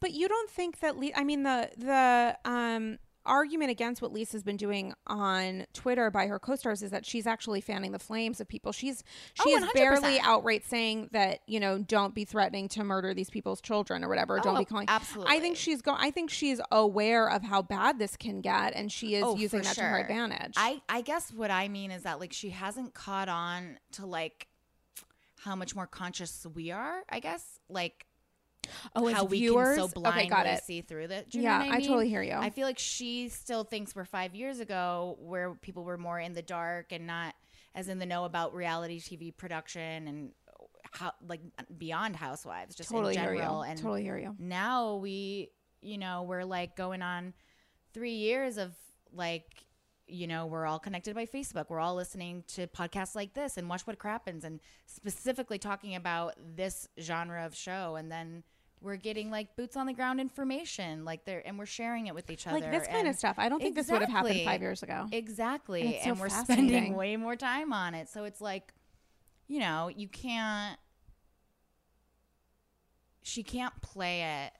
But you don't think that Le- I mean the the um argument against what Lisa's been doing on Twitter by her co-stars is that she's actually fanning the flames of people. She's oh, she Oh, is barely outright saying that, you know, don't be threatening to murder these people's children or whatever. don't Oh, be calling absolutely. I think she's go I think she's aware of how bad this can get and she is Oh, using that to her sure. advantage. I I guess what I mean is that like she hasn't caught on to like how much more conscious we are. I guess like oh, how we viewers? can so blindly okay, got it. see through that. Yeah, know what I I, totally hear you. I feel like she still thinks we're five years ago, where people were more in the dark and not as in the know about reality TV production and how like beyond Housewives, just Totally in general. And totally hear you. now we, you know, we're like going on three years of like. You know, we're all connected by Facebook. We're all listening to podcasts like this and watch what happens and specifically talking about this genre of show. And then we're getting like boots on the ground information, like there, and we're sharing it with each other. Like this kind of stuff. I don't think this would have happened 5 years ago. Exactly. And And, we're spending way more time on it. So it's like, you know, you can't, she can't play it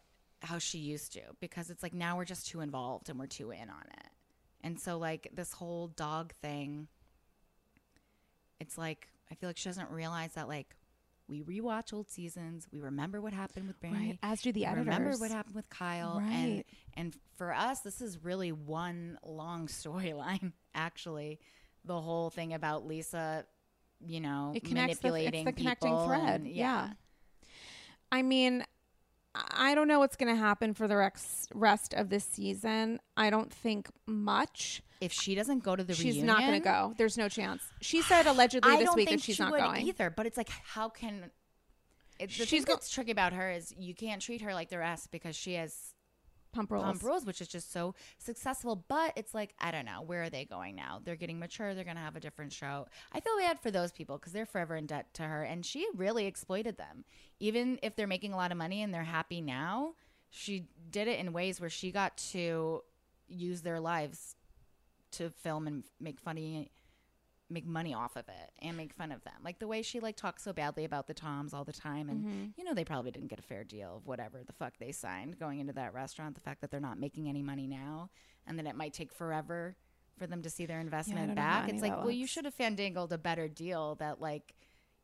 how she used to because it's like now we're just too involved and we're too in on it. And so, like, this whole dog thing, it's like, I feel like she doesn't realize that, like, we rewatch old seasons. We remember what happened with Barry. Right. As do the we editors. Remember what happened with Kyle. And Right. and for us, this is really one long [laughs] storyline. Actually, the whole thing about Lisa, you know, it connects the, it's manipulating the connecting people thread and- yeah. i mean i don't know what's going to happen for the rex, rest of this season i don't think much If she doesn't go to the she's reunion, not going to go there's no chance she said allegedly I this don't week think that she's she not would going either. But it's like, how can? It, the She's thing go- that's tricky about her is you can't treat her like the rest because she has pump rules Pump which is just so successful. But it's like, I don't know, where are they going now? They're getting mature. They're going to have a different show. I feel bad for those people because they're forever in debt to her. And she really exploited them. Even if they're making a lot of money and they're happy now, she did it in ways where she got to use their lives to film and make funny make money off of it and make fun of them. Like the way she like talks so badly about the toms all the time and Mm-hmm. you know they probably didn't get a fair deal of whatever the fuck they signed going into that restaurant the fact that they're not making any money now and then it might take forever for them to see their investment how back. it's like that well you should have fandangled a better deal that like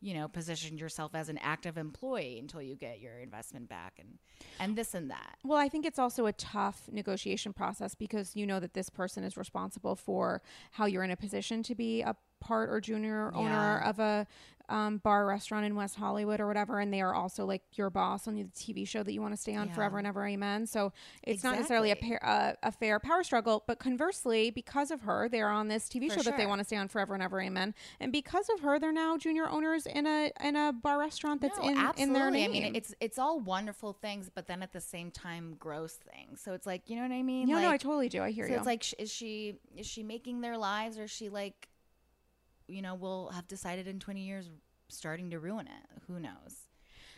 you know positioned yourself as an active employee until you get your investment back and and this and that. Well, I think it's also a tough negotiation process because you know that this person is responsible for how you're in a position to be a part or junior owner Yeah. of a um, bar restaurant in West Hollywood or whatever, and they are also like your boss on the TV show that you want to stay on Yeah. forever and ever, amen. So it's not necessarily a, Exactly. pair, uh, a fair power struggle, but conversely, because of her, they're on this TV For show that they want to stay on forever and ever, amen. And because of her, they're now junior owners in a in a bar restaurant that's No, in in their name. I mean, it's it's all wonderful things, but then at the same time, gross things. So it's like, you know what I mean? No, like, no, I totally do. I hear you. so you. it's like, is she is she making their lives, or is she like, you know, we'll have decided in twenty years, starting to ruin it? Who knows?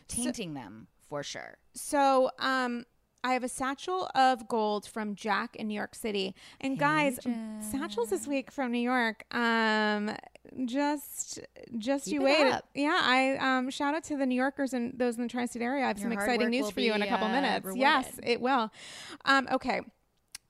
Tainting them for sure. So, um, I have a satchel of gold from Jack in New York City. And guys, satchels this week from New York. Um, just, just Keep you wait. up. Yeah, I um shout out to the New Yorkers and those in the tri-state area. I have Your some exciting news for you in a couple uh, minutes. Yes, it will. Um, okay.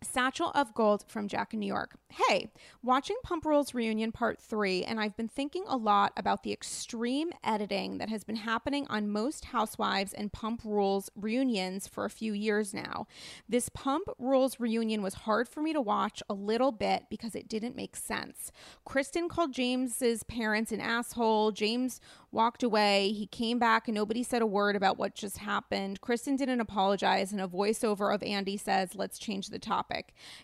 Satchel of Gold from Jack in New York. Hey, watching Pump Rules Reunion Part 3, and I've been thinking a lot about the extreme editing that has been happening on most Housewives and Pump Rules reunions for a few years now. This Pump Rules reunion was hard for me to watch a little bit because it didn't make sense. Kristen called James's parents an asshole. James walked away. He came back and nobody said a word about what just happened. Kristen didn't apologize, and a voiceover of Andy says, Let's change the topic.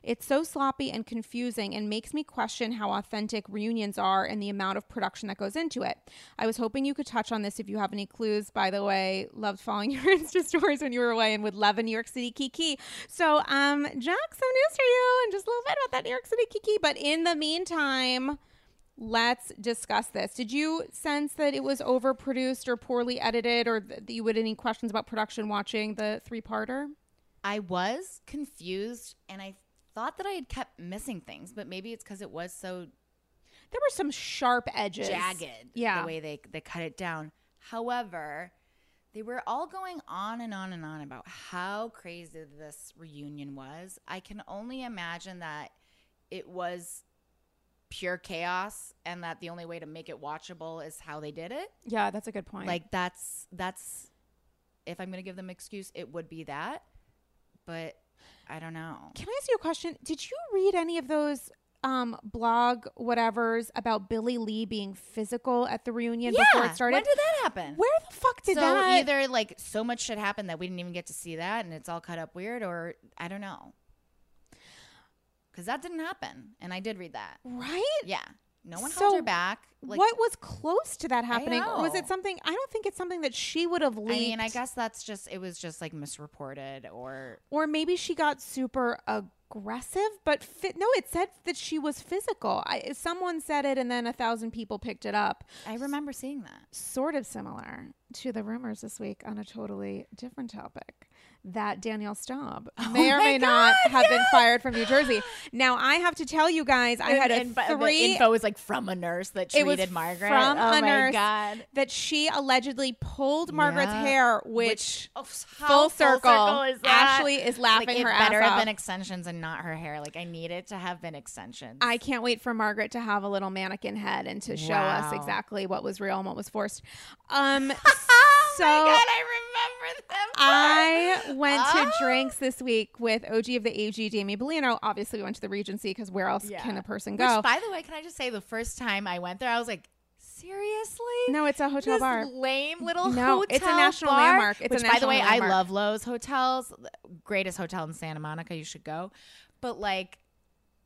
It's so sloppy and confusing and makes me question how authentic reunions are and the amount of production that goes into it. I was hoping you could touch on this if you have any clues. By the way, loved following [laughs] your Insta stories when you were away and would love a New York City Kiki. So, um, Jack, some news for you and just a little bit about that New York City Kiki. But in the meantime, let's discuss this. Did you sense that it was overproduced or poorly edited, or that you had any questions about production watching the three parter? I was confused and I thought that I had kept missing things, but maybe it's because it was so There were some sharp edges. jagged Yeah. the way they, they cut it down. However, they were all going on and on and on about how crazy this reunion was. I can only imagine that it was pure chaos and that the only way to make it watchable is how they did it. Yeah, that's a good point. Like that's that's if I'm going to give them excuse, it would be that. But I don't know. Can I ask you a question? Did you read any of those um blog whatevers about Billie Lee being physical at the reunion before it started? When did that happen? Where the fuck did that? so that either like so much shit happened that we didn't even get to see that and it's all cut up weird or I don't know. Cuz that didn't happen and I did read that. right? Yeah. No one So held her back. Like, what was close to that happening? Or was it something I don't think it's something that she would have leaked. I mean, I guess that's just it was just like misreported or or maybe she got super aggressive, but fit, no, it said that she was physical. I, someone said it and then a thousand people picked it up. I remember seeing that. Sort of similar to the rumors this week on a totally different topic that Danielle Staub [laughs] may or Oh may not God, have been fired from New Jersey. Now, I have to tell you guys, I had a And- and three. info was like from a nurse that treated Margaret. from oh a my nurse god. that she allegedly pulled Margaret's Yeah. hair, which, Oh, full how circle, is? Ashley is laughing like, it her better ass have been extensions and not her hair. Like I need it to have been extensions. I can't wait for Margaret to have a little mannequin head and to show us exactly what was real and what was forced. Um, [laughs] oh Oh so my god, I remember them. I went to Oh. drinks this week with OG of the AG, Jamie Bellino. Obviously, we went to the Regency because where else Yeah. can a person Which, go? by the way, can I just say the first time I went there, I was like, seriously? no, it's a hotel this bar. lame little No, hotel it's a national bar, landmark. It's a which, by the way, landmark. I love Loews hotels. Greatest hotel in Santa Monica. You should go. But like,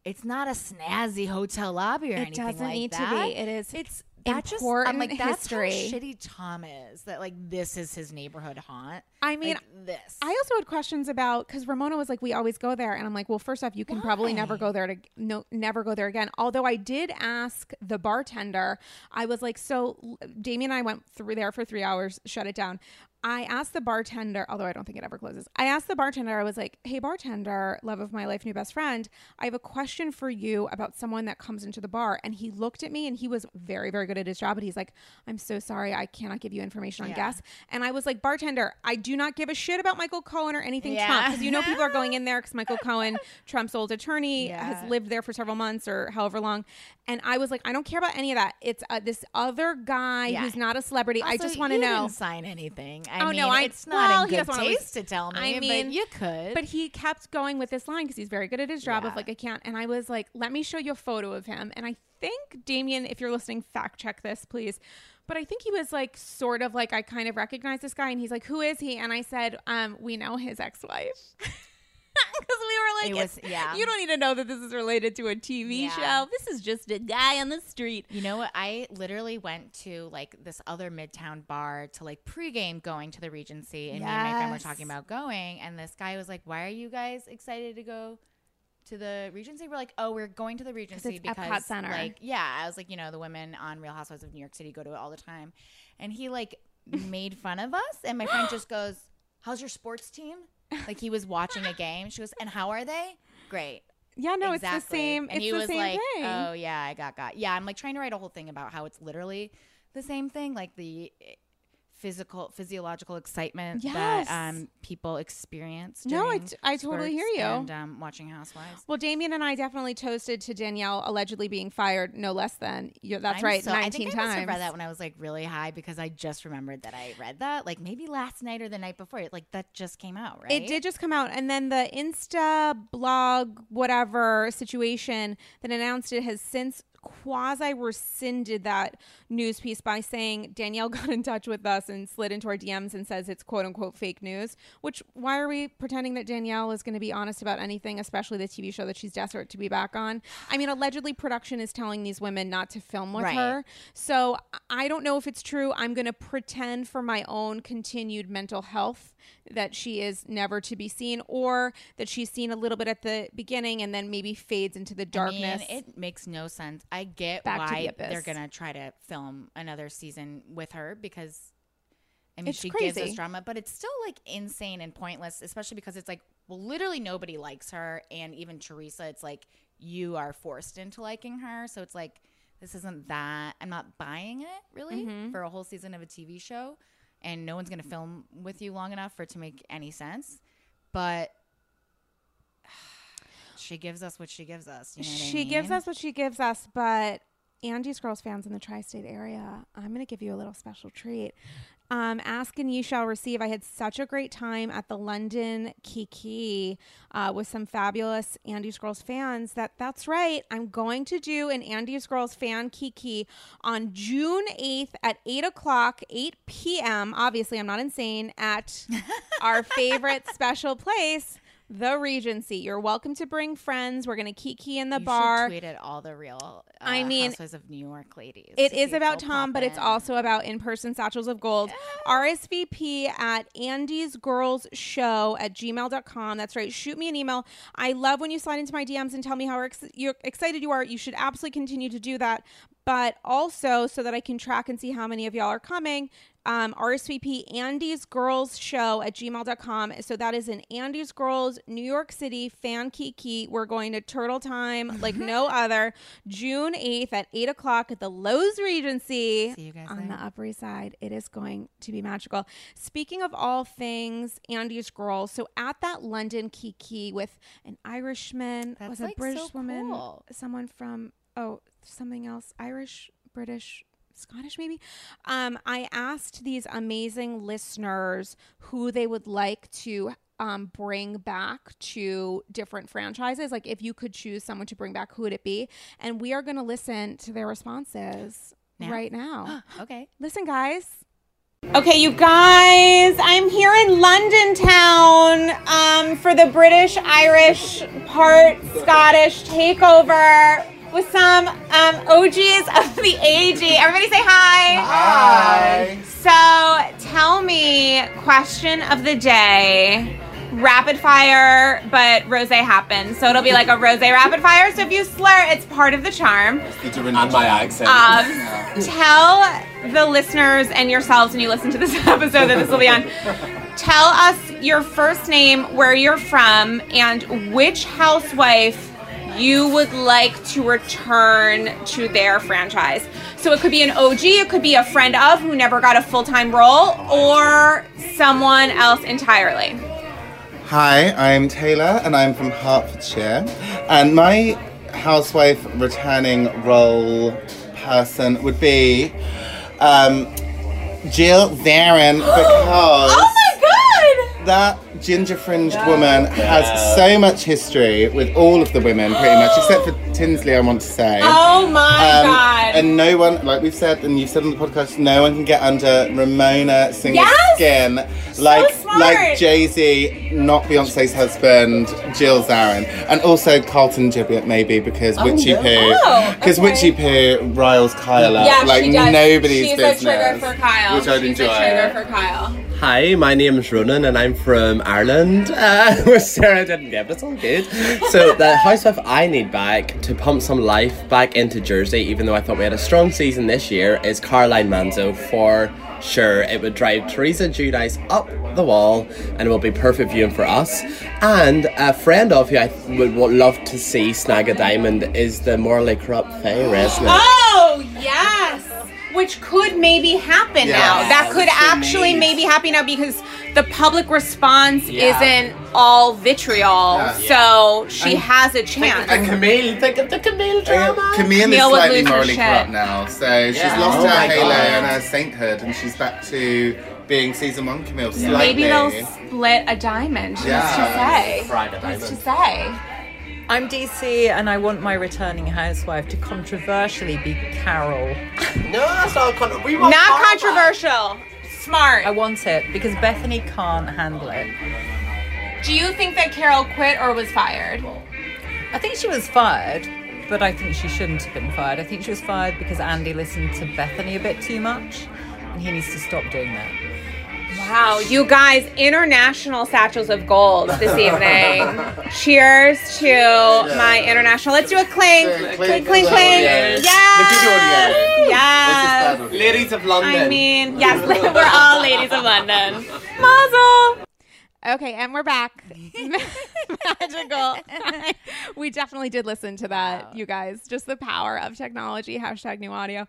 it's not a snazzy hotel lobby or It anything doesn't like need to that. be. It is It's that just I'm like [laughs] that's history. how shitty Tom is. That like this is his neighborhood haunt. I mean, like, this. I also had questions about because Ramona was like, "We always go there," and I'm like, "Well, first off, you can probably never go there to no, never go there again." Although I did ask the bartender, I was like, "So, Damien and I went through there for three hours, shut it down." I asked the bartender, although I don't think it ever closes. I asked the bartender, I was like, "Hey, bartender, love of my life, new best friend, I have a question for you about someone that comes into the bar." And he looked at me, and he was very, very good at his job. But he's like, "I'm so sorry, I cannot give you information on Yeah. guests." And I was like, bartender, I do not give a shit about Michael Cohen or anything Yeah. Trump because you know [laughs] people are going in there because Michael Cohen, Trump's old attorney, Yeah. has lived there for several months or however long. And I was like, I don't care about any of that. It's uh, this other guy who's not a celebrity. I just want to know. didn't sign anything. I Oh, mean, no, I- it's not well, in good taste to tell me. I mean, but you could. But he kept going with this line because he's very good at his job of like, I can't. And I was like, let me show you a photo of him. And I think, Damien, if you're listening, fact check this, please. But I think he was like, sort of like, I kind of recognize this guy. And he's like, who is he? And I said, um, we know his ex wife. [laughs] [laughs] Because we were like, was- yeah. you don't need to know that this is related to a TV Yeah. show. This is just a guy on the street. You know what? I literally went to like this other midtown bar to like pregame going to the Regency, and me and my friend were talking about going. And this guy was like, "Why are you guys excited to go to the Regency?" We're like, "Oh, we're going to the Regency it's Epcot because Center. like yeah." I was like, you know, the women on Real Housewives of New York City go to it all the time, and he like [laughs] made fun of us, and my friend just goes, "How's your sports team?" Like he was watching a game. She goes, "And how are they?" Great. Yeah, no, it's the Exactly. same. And it's he the was same like, thing. "Oh yeah, I got got." Yeah, I'm like trying to write a whole thing about how it's literally the same thing, like the physical, physiological excitement Yes. that um, people experience. No, I t- I totally hear you. And um, watching Housewives. Well, Damien and I definitely toasted to Danielle allegedly being fired no less than you that's I'm right, so- I nineteen think I must have times. read that when I was like really high because I just remembered that I read that like maybe last night or the night before. Like that just came out, right? It did just come out, and then the Insta blog whatever situation that announced it has since quasi rescinded that news piece by saying Danielle [laughs] got in touch with us and slid into our DMs and says it's quote unquote fake news. Which why are we pretending that Danielle is going to be honest about anything, especially the TV show that she's desperate to be back on? I mean, allegedly production is telling these women not to film with Right. her. So I don't know if it's true. I'm going to pretend for my own continued mental health that she is never to be seen or that she's seen a little bit at the beginning and then maybe fades into the darkness. I mean, it makes no sense. I get Back to the why they're gonna try to film another season with her because I mean It's she gives crazy. us drama, but it's still like insane and pointless, especially because it's like well, literally nobody likes her, and even Teresa, it's like you are forced into liking her, so it's like this isn't that. I'm not buying it really Mm-hmm. for a whole season of a TV show, and no one's gonna film with you long enough for it to make any sense, but. She gives us what she gives us. You know what I she gives us what she gives us, but Andy's Girls fans in the tri state area, I'm going to give you a little special treat. Um, ask and you shall receive. I had such a great time at the London Kiki uh, with some fabulous Andy's Girls fans. That that's right. I'm going to do an Andy's Girls fan Kiki on June 8th at 8 o'clock, 8 p.m. Obviously, I'm not insane at [laughs] our favorite special place. The Regency. You're welcome to bring friends. We're gonna kiki in the You bar. Tweet at all the real. Uh, I mean, Housewives of New York ladies. It is about Tom, but it's also about in person satchels of gold. RSVP at Andy's Girls Show at gmail.com. That's right. Shoot me an email. I love when you slide into my DMs and tell me how ex- you're excited you are. You should absolutely continue to do that. But also, so that I can track and see how many of y'all are coming, um, RSVP Andy's Girls Show at gmail.com. So that is an Andy's Girls New York City fan kiki. We're going to Turtle Time like no [laughs] other. June 8th at 8 o'clock at the Loews Regency See you guys on there. the Upper East Side. It is going to be magical. Speaking of all things Andy's Girls, so at that London kiki with an Irishman, That's, was a British so woman, cool. someone from, oh, something else, Irish, British. Scottish, maybe. Um, I asked these amazing listeners who they would like to um, bring back to different franchises. Like, if you could choose someone to bring back, who would it be? And we are going to listen to their responses Now? right now. [gasps] Okay. Listen, guys. Okay, you guys, I'm here in London town um, for the British Irish part Scottish takeover with some um, OGs of the AG. Everybody say hi. Hi. So tell me, question of the day. Rapid fire, but rose happens. So it'll be like a rose rapid fire. So if you slur, it's part of the charm. And my accent. Um, [laughs] tell the listeners and yourselves when you listen to this [laughs] episode that this will be on. Tell us your first name, where you're from, and which housewife you would like to return to their franchise. So it could be an OG, it could be a friend of who never got a full time role, or someone else entirely. Hi, I'm Taylor and I'm from Hertfordshire. And my housewife returning role person would be um, Jill Zarin [gasps] because Oh my god! that ginger fringed woman has so much history with all of the women, pretty much, except for Tinsley, I want to say. Oh my Um, god! And no one, like we've said, and you've said on the podcast, no one can get under Ramona Singer's Yes! skin, like smart. Like Jay Z, not Beyonce's husband, Jill Zarin, and also Carlton Gebbia maybe because Witchy Poo, Oh, because okay. Witchy Poo riles Kyle up Yeah, like she does. nobody's She's business, a trigger for Kyle. which I'd She's enjoy. a trigger for Kyle. Hi, my name is Ronan and I'm from Ireland. [laughs] Uh, where Sarah didn't get it, it's all good. So, the housewife I need back to pump some life back into Jersey, even though I thought we had a strong season this year, is Caroline Manzo for sure. It would drive Teresa Giudice up the wall and it will be perfect viewing for us. And a friend of who I would, would love to see snag a diamond is the morally corrupt Faye Resnick. Oh yes, which could maybe happen Yeah. now. That could actually maybe happen now because the public response Yeah. isn't all vitriol. Yeah. So she And- has a chance. and Camille, think of the Camille drama. Camille is Camille would slightly lose her morally shit. corrupt now, so she's Yeah. lost Oh her halo God. and her sainthood, and she's back to being season one Camille. Slightly. maybe they'll split a diamond. Who's to Yeah. say? Fried a Who's to say? I'm DC and I want my returning housewife to controversially be Carole. No, that's not con- we want Not Carl back. controversial. Smart. I want it because Bethenny can't handle it. Do you think that Carole quit or was fired? I think she was fired, but I think she shouldn't have been fired. I think she was fired because Andy listened to Bethenny a bit too much and he needs to stop doing that. Wow, you guys, international satchels of gold this [laughs] evening. Cheers to my international. Let's do a clink, clink, clink, clink. Yes, yes. Ladies of London. I mean, yes, [laughs] we're all ladies of London. Mazel. Okay, and we're back. [laughs] Magical. we definitely did listen to that, you guys. Just the power of technology. Hashtag new audio.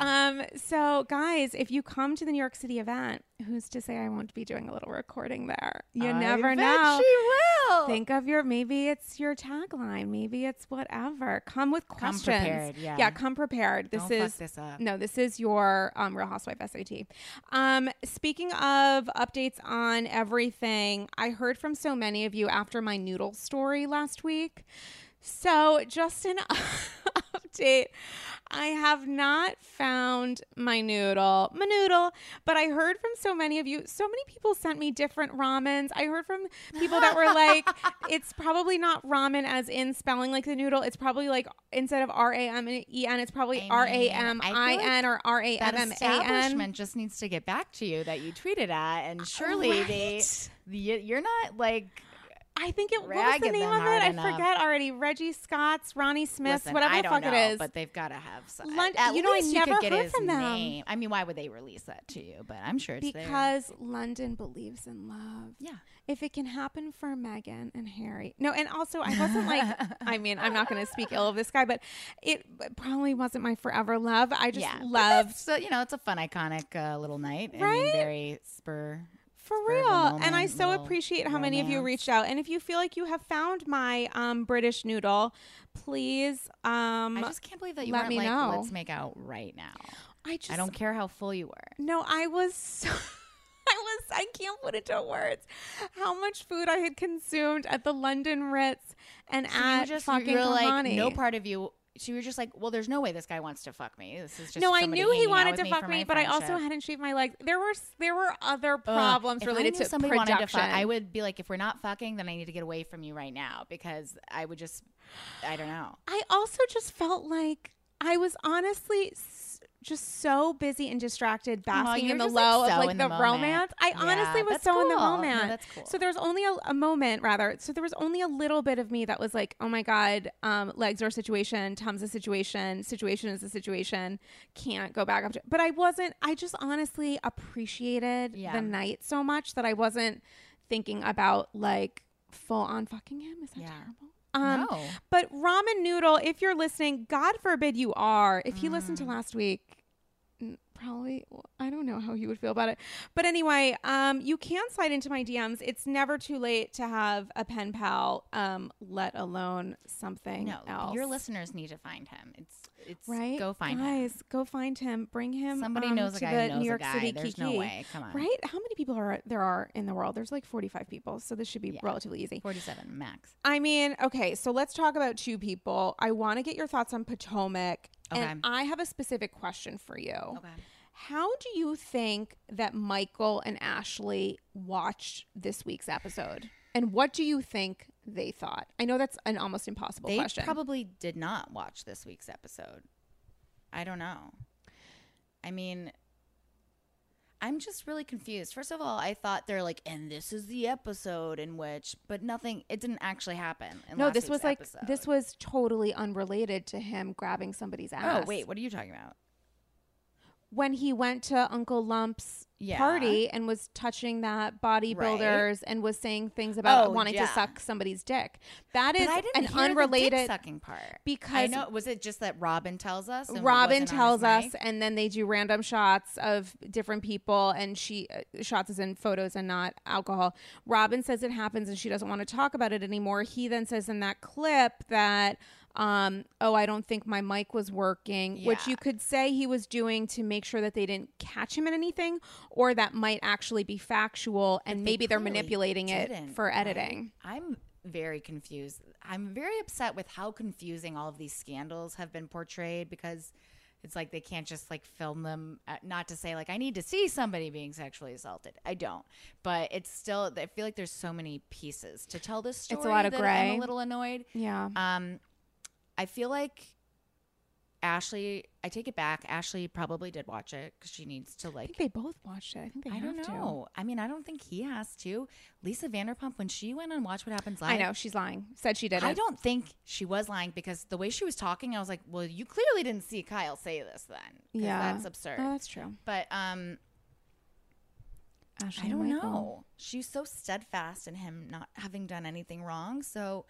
Um, so, guys, if you come to the New York City event, who's to say I won't be doing a little recording there? You never I bet know. She will. Think of your maybe it's your tagline, maybe it's whatever. Come with questions. Come prepared, yeah. come prepared. This Don't is fuck this up. no, this is your um, Real Housewife SAT. Um, speaking of updates on everything, I heard from so many of you after my noodle story last week. So, just an [laughs] update. I have not found my noodle, my noodle, but I heard from so many of you. So many people sent me different ramens. I heard from people that were like, [laughs] it's probably not ramen as in spelling like the noodle. It's probably like instead of R A M E N, it's probably R A M I N or R A M M A N. establishment just needs to get back to you that you tweeted at, and surely they, Right? the, you're not like I think it what was the name of it. I enough. forget already. Reggie Scott's, Ronnie Smith's, listen, whatever the fuck know, it is. but they've got to have some. Lon- at you know, I you never could get heard his from them. name. I mean, why would they release that to you? But I'm sure it's there. because London believes in love. Yeah. If it can happen for Meghan and Harry. No, and also I wasn't like [laughs] I mean, I'm not gonna speak ill of this guy, but it probably wasn't my forever love. I just yeah, loved So you know, it's a fun, iconic uh, little night. I Right? mean, very spur. For real. and I so appreciate how many of you reached out. And if you feel like you have found my um British noodle, please um I just can't believe that you let me like, know. let's make out right now. I just I don't care how full you were. No, I was so [laughs] I was I can't put into words how much food I had consumed at the London Ritz and So you at just fucking you're like no part of you. So you were just like, well, there's no way this guy wants to fuck me. This is just no, I knew he wanted to me fuck me, but I also hadn't shaved my legs. There were there were other Ugh, problems I related to somebody production. wanted to fuck, I would be like, if we're not fucking, then I need to get away from you right now because I would just, I don't know. I also just felt like I was honestly just so busy and distracted basking in the just, like, so of like the, the romance. I Yeah, honestly was so in the cool. No, moment. that's cool. So there was only a, a moment, rather. So there was only a little bit of me that was like, oh my God, um, legs are a situation, Tom's a situation, situation is a situation, can't go back up to. But I wasn't, I just honestly appreciated Yeah. the night so much that I wasn't thinking about like full on fucking him. Is that Yeah. terrible? Um, no. but ramen noodle, if you're listening, God forbid you are. If you Mm. listened to last week, probably well, I don't know how you would feel about it. But anyway, um, you can slide into my DMs. It's never too late to have a pen pal, um, let alone something No, else. your listeners need to find him. It's, it's, right? go find him. guys. Go find him. Bring him. Somebody um, knows a guy the knows New York a guy. City There's Kiki. no way. Come on. Right? How many people are there are in the world? There's like 45 people, so this should be Yeah. relatively easy. 47 max. I mean, okay, so let's talk about two people. I want to get your thoughts on Potomac. Okay. And I have a specific question for you. Okay. How do you think that Michael and Ashley watched this week's episode? And what do you think they thought? I know that's an almost impossible question. They question. probably did not watch this week's episode. I don't know. I mean, I'm just really confused. First of all, I thought they're like, and this is the episode in which, but nothing, it didn't actually happen. No, this was like episode. this was totally unrelated to him grabbing somebody's oh, ass. Oh, wait, what are you talking about? When he went to Uncle Lump's Yeah. party and was touching that bodybuilders and was saying things about Oh, wanting yeah. to suck somebody's dick. That is but I didn't an unrelated sucking part. because I know. Was it just that Robin tells us? Robin tells us, mic? and then they do random shots of different people, and she uh, shots is in photos and not alcohol. Robin says it happens, and she doesn't want to talk about it anymore. He then says in that clip that, um, "Oh, I don't think my mic was working," which you could say he was doing to make sure that they didn't catch him in anything, or that might actually be factual, and They maybe they're manipulating it for right? editing. I'm very confused. I'm very upset with how confusing all of these scandals have been portrayed because it's like they can't just like film them. uh not to say like I need to see somebody being sexually assaulted. I don't, but it's still. I feel like there's so many pieces to tell this story. It's a lot of gray I'm a little annoyed. Yeah. Um, I feel like Ashley. I take it back. Ashley probably did watch it because she needs to like. I think they both watched it. I think they I have don't to. know. I mean, I don't think he has to. Lisa Vanderpump, when she went on Watch What Happens Live, I know she's lying. Said she did I don't think she was lying because the way she was talking, I was like, well, you clearly didn't see Kyle say this then." Yeah, That's absurd. Oh, that's true. but um, Ashley I don't Michael. know. She's so steadfast in him not having done anything wrong. So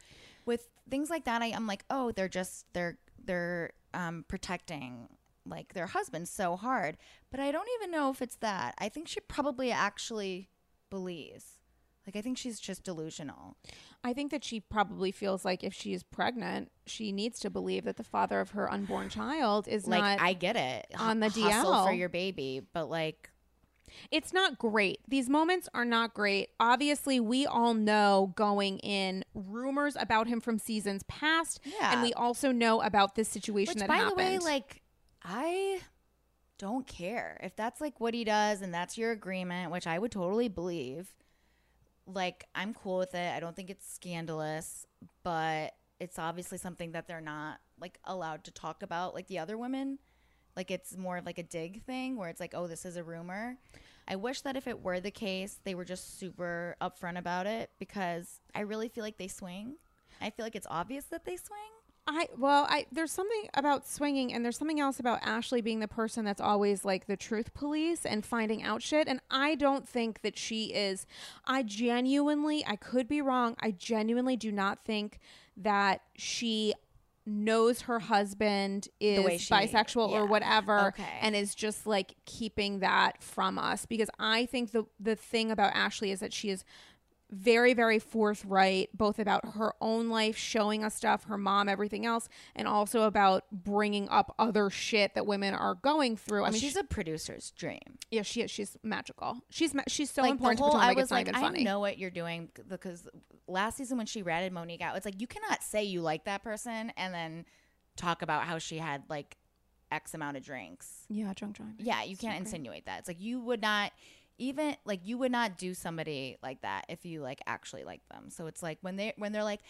with things like that, I, I'm like, oh, they're just they're they're um, protecting like their husband so hard. But I don't even know if it's that. I think she probably actually believes. Like I think she's just delusional. I think that she probably feels like if she is pregnant, she needs to believe that the father of her unborn child is Like not. I get it on the hustle for your baby, but like it's not great. These moments are not great. Obviously, we all know going in rumors about him from seasons past, Yeah. and we also know about this situation Which, that by happened. the way, like I don't care if that's like what he does and that's your agreement, which I would totally believe. Like I'm cool with it. I don't think it's scandalous, but it's obviously something that they're not like allowed to talk about like the other women. Like it's more of like a dig thing where it's like, oh, this is a rumor. I wish that if it were the case, they were just super upfront about it because I really feel like they swing. I feel like it's obvious that they swing. I well, I there's something about swinging, and there's something else about Ashley being the person that's always like the truth police and finding out shit. And I don't think that she is. I genuinely, I could be wrong. I genuinely do not think that she knows her husband is bisexual or whatever Okay. and is just like keeping that from us because i think the the thing about ashley is that she is very very forthright both about her own life showing us stuff her mom everything else and also about bringing up other shit that women are going through i mean she's she, a producer's dream. yeah she is she's magical she's ma- she's so like important the whole, to I was like, I know what you're doing because last season when she ratted Monique out, it's like you cannot say you like that person and then talk about how she had like X amount of drinks. yeah drunk driving Yeah, you can't insinuate that. It's like you would not even like you would not do somebody like that if you like actually like them. So it's like when they when they're like,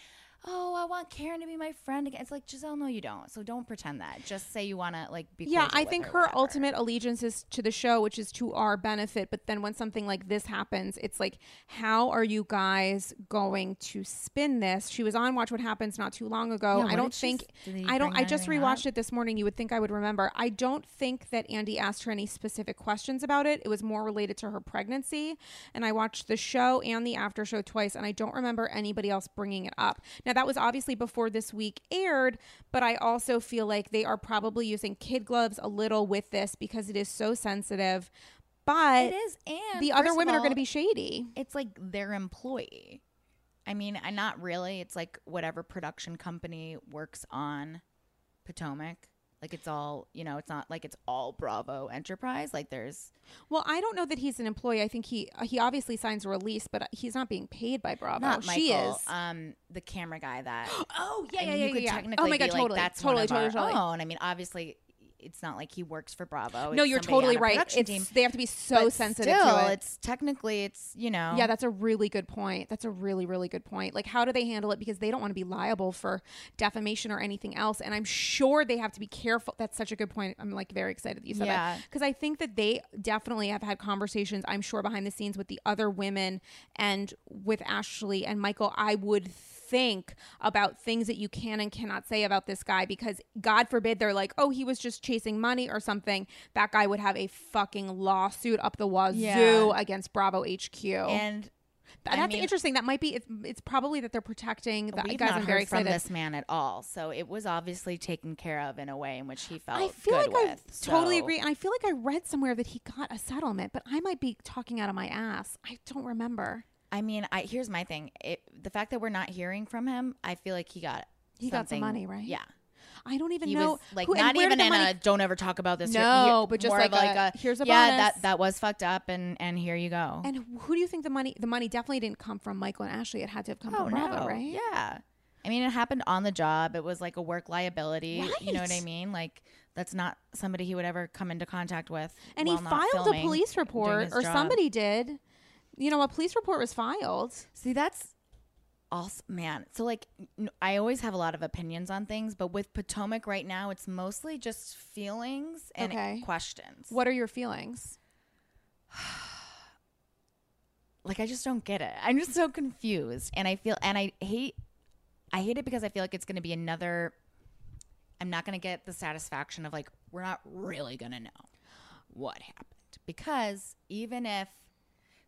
"Oh, I want Karen to be my friend again." It's like Gizelle, no, you don't. So don't pretend that. Just say you want to like be. yeah i think or her ultimate allegiance is to the show which is to our benefit but then when something like this happens it's like how are you guys going to spin this she was on watch what happens not too long ago Yeah, i don't think s- did he i don't i just rewatched up? it this morning you would think i would remember i don't think that andy asked her any specific questions about it it was more related to her pregnancy and i watched the show and the after show twice and i don't remember anybody else bringing it up now that was obviously before this week aired but i also feel like they are probably using kid gloves a little with this because it is so sensitive but It is, and the other women are going to be shady it's like their employee. I mean, I not really. It's like whatever production company works on Potomac. Like it's all, you know, it's not like it's all Bravo Enterprise. Like there's well i don't know that he's an employee i think he he obviously signs a release but he's not being paid by bravo not Michael, she is um, the camera guy that. [gasps] oh yeah and yeah you yeah, could yeah. technically oh my god be like, totally that's totally totally our totally own. I mean, obviously, it's not like he works for Bravo. no It's you're somebody totally on a right production it's team. they have to be so But sensitive still, to it it's technically it's you know Yeah, that's a really good point. That's a really, really good point. Like, how do they handle it? Because they don't want to be liable for defamation or anything else. And I'm sure they have to be careful. That's such a good point. I'm like very excited that you said Yeah. that. Because I think that they definitely have had conversations, I'm sure, behind the scenes with the other women and with Ashley and Michael. I would think about things that you can and cannot say about this guy because God forbid they're like, oh, he was just chasing money or something. That guy would have a fucking lawsuit up the wazoo Yeah. against Bravo HQ. and I that's mean- interesting. That might be. It's, it's probably that they're protecting the We've guys. not I'm very heard from this man at all, so it was obviously taken care of in a way in which he felt I feel good like with. I totally agree, and I feel like I read somewhere that he got a settlement, but I might be talking out of my ass. I don't remember. I mean, I here's my thing: it, the fact that we're not hearing from him, I feel like he got He got some something- money, right? Yeah, I don't even he know. was like who- and not where did even the in money- a "don't ever talk about this." No, but just more like of like a, "Here's a yeah, bonus." that that was fucked up, and and here you go. And who do you think the money? The money definitely didn't come from Michael and Ashley. It had to have come oh from Bravo, right? yeah. I mean, it happened on the job. It was like a work liability. You know what I Right. mean? Like that's not somebody he would ever come into contact with. And while he not filed a filming, police doing report, his or job. somebody did. You know, a police report was filed. See, that's also, man, so like n- I always have a lot of opinions on things, but with Potomac right now, it's mostly just feelings and Okay. questions. What are your feelings? [sighs] like I just don't get it. I'm just so confused, and I feel and I hate I hate it because I feel like it's going to be another. I'm not going to get the satisfaction of like we're not really going to know what happened because even if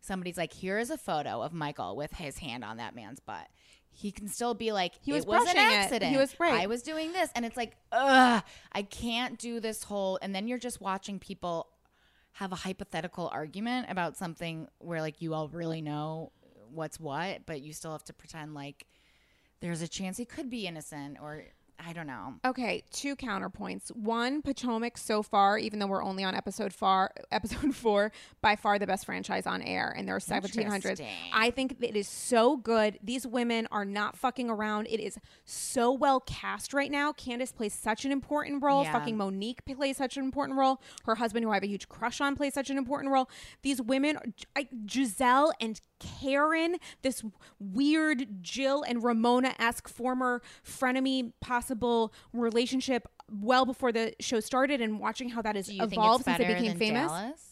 somebody's like here is a photo of Michael with his hand on that man's butt. He can still be like, He was it was an brushing it. He was- right. I was doing this, and it's like, ugh, I can't do this whole. And then you're just watching people have a hypothetical argument about something where like you all really know what's what, but you still have to pretend like there's a chance he could be innocent or I don't know. Okay, two counterpoints. One, Potomac so far, even though we're only on episode far [laughs] episode four, by far the best franchise on air, and there are seventeen hundred. I think it is so good. These women are not fucking around. It is so well cast right now. Candace plays such an important role. Yeah. Fucking Monique plays such an important role. Her husband, who I have a huge crush on, plays such an important role. These women, I, Gizelle and Karen, this weird Jill and Ramona esque former frenemy possible relationship well before the show started and watching how that has Do you think it's evolved since they became famous. Dallas?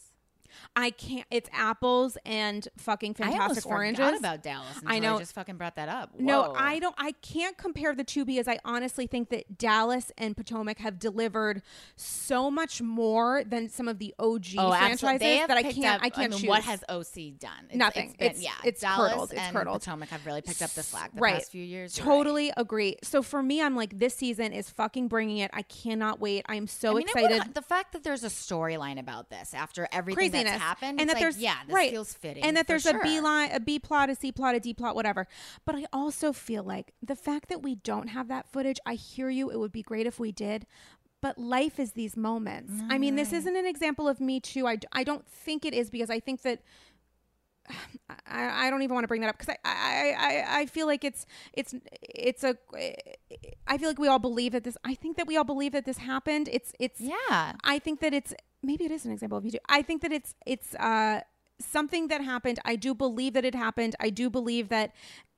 I can't. It's apples and fucking I fantastic oranges. forgot about Dallas. I I know. just fucking brought that up. No, I don't. I can't compare the two because I honestly think that Dallas and Potomac have delivered so much more than some of the OG Oh, franchises that I can't. up- I can't mean, choose. What has OC done? It's, Nothing. It's, been, It's- yeah, it's Dallas curdled. It's and curdled. Potomac have really picked up the slack the right. past few years. Totally agree. So for me, I'm like, this season is fucking bringing it. I cannot wait. I'm so I mean, excited. would- the fact that there's a storyline about this after everything craziness that's and that like, there's yeah, this right feels fitting, and that there's sure. a B line a B plot a C plot a D plot whatever. But I also feel like the fact that we don't have that footage I hear you it would be great if we did but life is these moments. I mean this isn't an example of me too. I, I don't think it is because I think that [sighs] I, I don't even want to bring that up because I, I, I, I feel like it's it's it's a I feel like we all believe that this I think that we all believe that this happened. It's it's Yeah. I think that it's maybe it is an example of you too. I think that it's it's uh something that happened. I do believe that it happened. I do believe that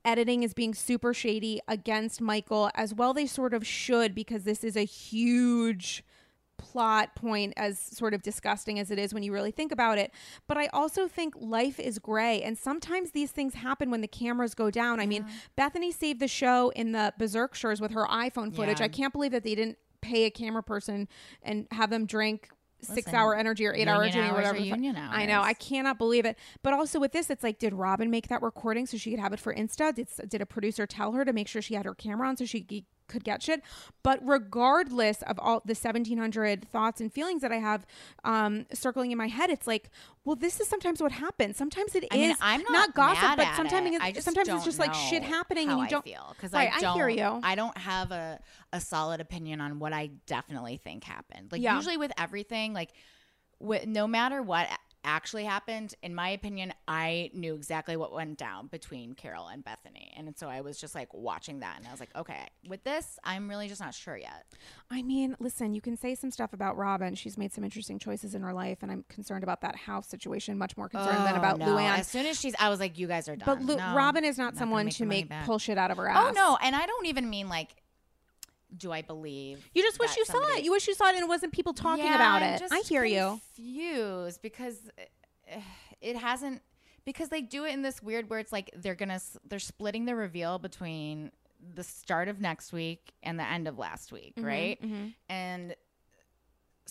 editing is being super shady against Michael as well they sort of should because this is a huge plot point as sort of disgusting as it is when you really think about it but i also think life is gray and sometimes these things happen when the cameras go down i mean Bethenny saved the show in the berserkshires with her iphone footage Yeah. i can't believe that they didn't pay a camera person and have them drink six Listen, hour energy or eight hour energy or hours whatever fuck- union i know i cannot believe it. But also with this it's like did robin make that recording so she could have it for insta? Did, did a producer tell her to make sure she had her camera on so she could get shit but regardless of all the 1700 thoughts and feelings that i have um circling in my head it's like well this is sometimes what happens sometimes it is I mean, I'm not, gossip mad but sometimes it. it's, just sometimes it's just like shit happening and you I don't feel because Right, I I don't. hear you. I don't have a a solid opinion on what I definitely think happened. Like Yeah. usually with everything, like no matter what actually happened, in my opinion, I knew exactly what went down between Carole and Bethenny, and so I was just like watching that, and I was like, okay, with this, I'm really just not sure yet. I mean, listen, you can say some stuff about Robin. She's made some interesting choices in her life, and I'm concerned about that house situation, much more concerned than Oh, about no. Luann. As soon as she's, I was like, you guys are done. But Lu- No, Robin is not gonna someone make to make back. pull shit out of her oh, ass. Oh no, and I don't even mean like. Do I believe? You just wish you saw it. You wish you saw it and it wasn't people talking Yeah, about I'm it. I hear you. Confused because [sighs] it hasn't because they do it in this weird where it's like they're gonna they're splitting the reveal between the start of next week and the end of last week, Mm-hmm, right? And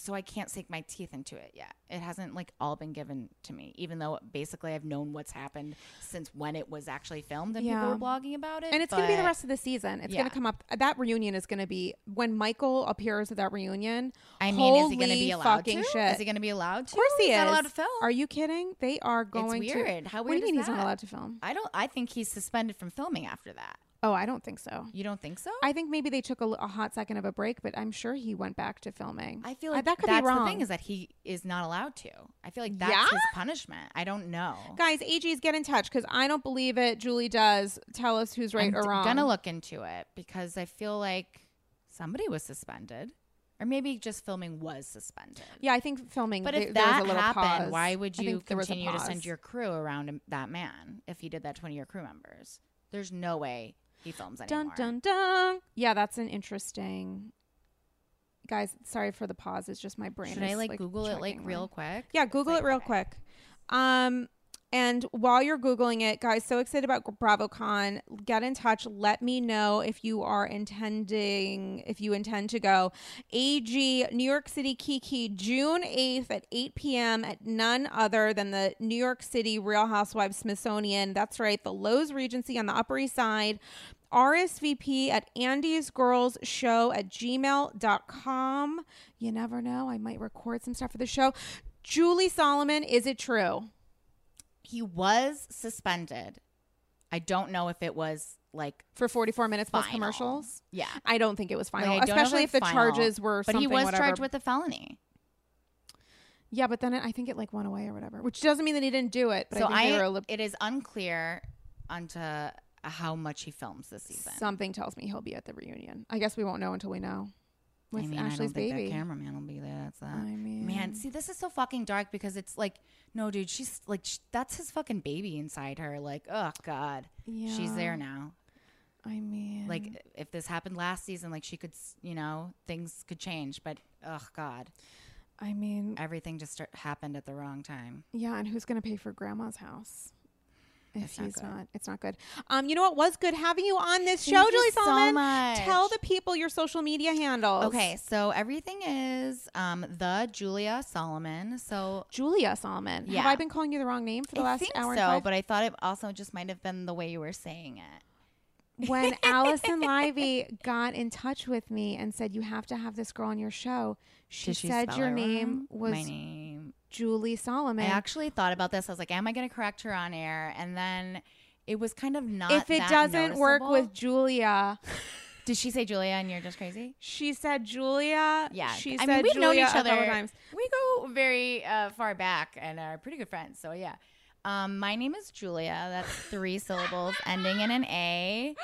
so I can't sink my teeth into it yet. It hasn't like all been given to me, even though basically I've known what's happened since when it was actually filmed and Yeah. people were blogging about it. And it's going to be the rest of the season. It's going to come up. That reunion is going to be when Michael appears at that reunion. I mean, is he going to be allowed fucking to? Shit. Is he going to be allowed to? Of course he He's is. not allowed to film. Are you kidding? They are going weird. to. How what do you weird mean is he's not allowed to film? I don't. I think he's suspended from filming after that. Oh, I don't think so. You don't think so? I think maybe they took a, a hot second of a break, but I'm sure he went back to filming. I feel like that could that's be wrong. the thing is that he is not allowed to. I feel like that's Yeah? his punishment. I don't know. Guys, AGs, get in touch because I don't believe it. Julie does. Tell us who's right or wrong. I'm or wrong. gonna look into it because I feel like somebody was suspended, or maybe just filming was suspended. Yeah, I think filming. But there- if there was that a little happened, pause. why would you think there was a continue to send your crew around um, that man if he did that to one of your crew members? There's no way he films Dun anymore. dun dun. Yeah, that's an interesting. Guys, sorry for the pause. It's just my brain. Should is, I like, Google it like real quick? Yeah, Google Like, it real okay. quick. Um, and while you're googling it, guys, so excited about BravoCon. Get in touch. Let me know if you are intending, if you intend to go. AG New York City Kiki, June 8th at 8 p.m. at none other than the New York City Real Housewives Smithsonian. That's right, the Loews Regency on the Upper East Side. RSVP at Andy's Girls Show at gmail.com. You never know. I might record some stuff for the show. Julie Solomon, is it true? He was suspended. I don't know if it was like For 44 minutes plus commercials? yeah. I don't think it was Like, final, I especially if the final, charges were But he was whatever. charged with a felony. Yeah, but then it, I think it like went away or whatever, which doesn't mean that he didn't do it. But so I I, they were a li- it is unclear onto uh, how much he films this season. something tells me he'll be at the reunion. I guess we won't know until we know with I mean, Ashley's I don't think baby. that cameraman will be there. That's that. I mean, Man, see, this is so fucking dark because it's like, no, dude, she's like, sh- that's his fucking baby inside her. Like, oh god, yeah. she's there now. I mean, Like, if this happened last season, like she could, you know, things could change. But oh god, I mean, everything just start- happened at the wrong time. Yeah, and who's going to pay for grandma's house? If It's not he's good. not, it's not good. Um, you know what was good having you on this Thank show, you Julie so Solomon. much. Tell the people your social media handles. Okay, so everything is um the Julia Solomon. So Julia Solomon. Have I been calling you the wrong name for the I last think hour? so, but I thought it also just might have been the way you were saying it. when [laughs] Allison Livey got in touch with me and said you have to have this girl on your show, she, she said your name wrong? was my name. Julie Solomon. I actually thought about this. I was like, am I going to correct her on air? And then it was kind of not. if it doesn't work with Julia, [laughs] did she say Julia and you're just crazy? she said Julia. Yeah, she I said mean we've Julia known each other. times. We go very uh, far back and are pretty good friends. So yeah. Um, my name is Julia. That's three [laughs] syllables ending in an A.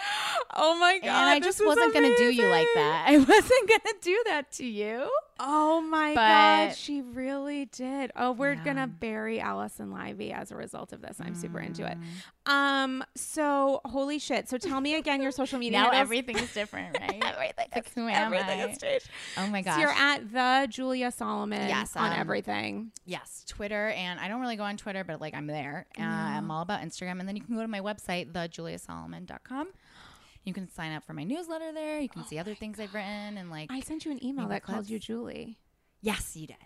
Oh my god! And I just wasn't going to do you like that. [laughs] I wasn't going to do that to you. Oh my But- god, she really did. Oh, we're Yeah. gonna bury Allison Livy as a result of this. I'm super into it. Mm. Um, so holy shit. So tell me again your social media. Now handles. everything is different, [laughs] right? everything Like, is- who am everything I? is changed. Oh my gosh. So you're at the Julia Solomon Yes, on um, everything. Yes, Twitter, and I don't really go on Twitter, but like I'm there. Uh, I'm all about Instagram, and then you can go to my website, thejuliasolomon.com. You can sign up for my newsletter there. You can oh see other things I've written, and like I sent you an email that called you Julie. yes, you did.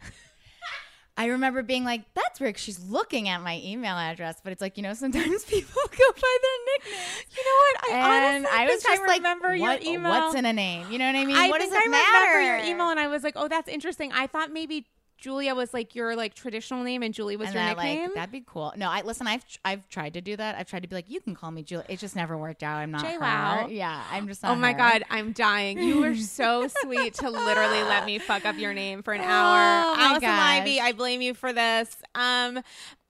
I remember being like, "That's weird." She's looking at my email address, but it's like you know, sometimes [laughs] people go by their nickname. You know what? I and honestly I was just I like, remember your what- email. What's in a name? You know what I mean? I what does I it remember your email, and I was like, "Oh, that's interesting." I thought maybe Julia was like your like traditional name, and Julie was and your that, nickname. like that'd be cool. No, I listen. I've I've tried to do that. I've tried to be like, you can call me Julie. It just never worked out. I'm not her. Yeah, I'm just. Oh my her. god, I'm dying. You were so [laughs] sweet to literally let me fuck up your name for an hour. Oh Allison. Ivy, I blame you for this. Um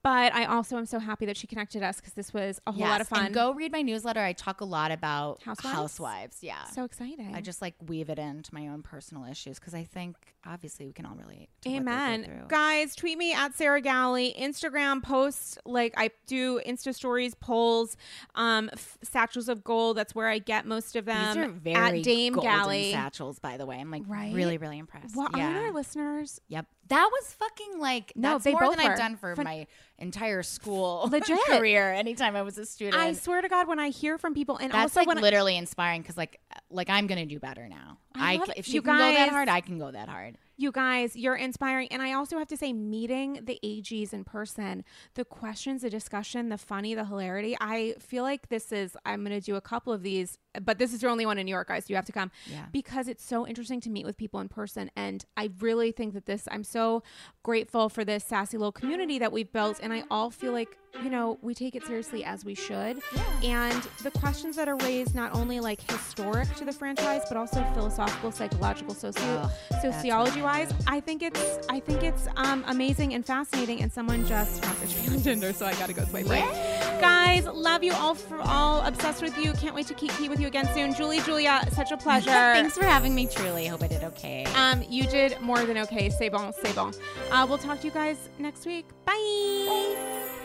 but I also am so happy that she connected us because this was a whole lot of fun. And go read my newsletter. I talk a lot about Housewives? housewives. Yeah. so exciting. I just like weave it into my own personal issues because I think obviously we can all relate. To what they go Amen. Guys, tweet me at Sarah Galley. Instagram posts like I do Insta stories, polls, um, f- satchels of gold. That's where I get most of them. These are very at Dame Galley. satchels, by the way. I'm like Right? really, really impressed. What yeah. are our listeners? Yep. That was fucking like No, that's more both than were. I've done for Fun- my entire school [laughs] Legit. career. Anytime I was a student, I swear to God, when I hear from people, and that's also like when I- literally inspiring because like uh, like I'm gonna do better now. I I, love c- it. if she You can go that hard, I can go that hard. You guys, you're inspiring. And I also have to say, meeting the AGs in person, the questions, the discussion, the funny, the hilarity. I feel like this is, I'm going to do a couple of these, but this is your only one in New York, guys. So you have to come Yeah. because it's so interesting to meet with people in person. And I really think that this, I'm so grateful for this sassy little community that we've built. And I all feel like, you know, we take it seriously as we should. And the questions that are raised, not only like historic to the franchise, but also philosophical, psychological, socio- Oh, sociology wise, I think it's I think it's um, amazing and fascinating. And someone just messaged me on Tinder, so I got to go swipe right. Guys, love you all for all obsessed with you. Can't wait to keep keep with you again soon. Julie, Julia, such a pleasure. Thanks for having me. Truly, hope I did okay. Um, you did more than okay. C'est bon, c'est bon. Uh, we'll talk to you guys next week. Bye.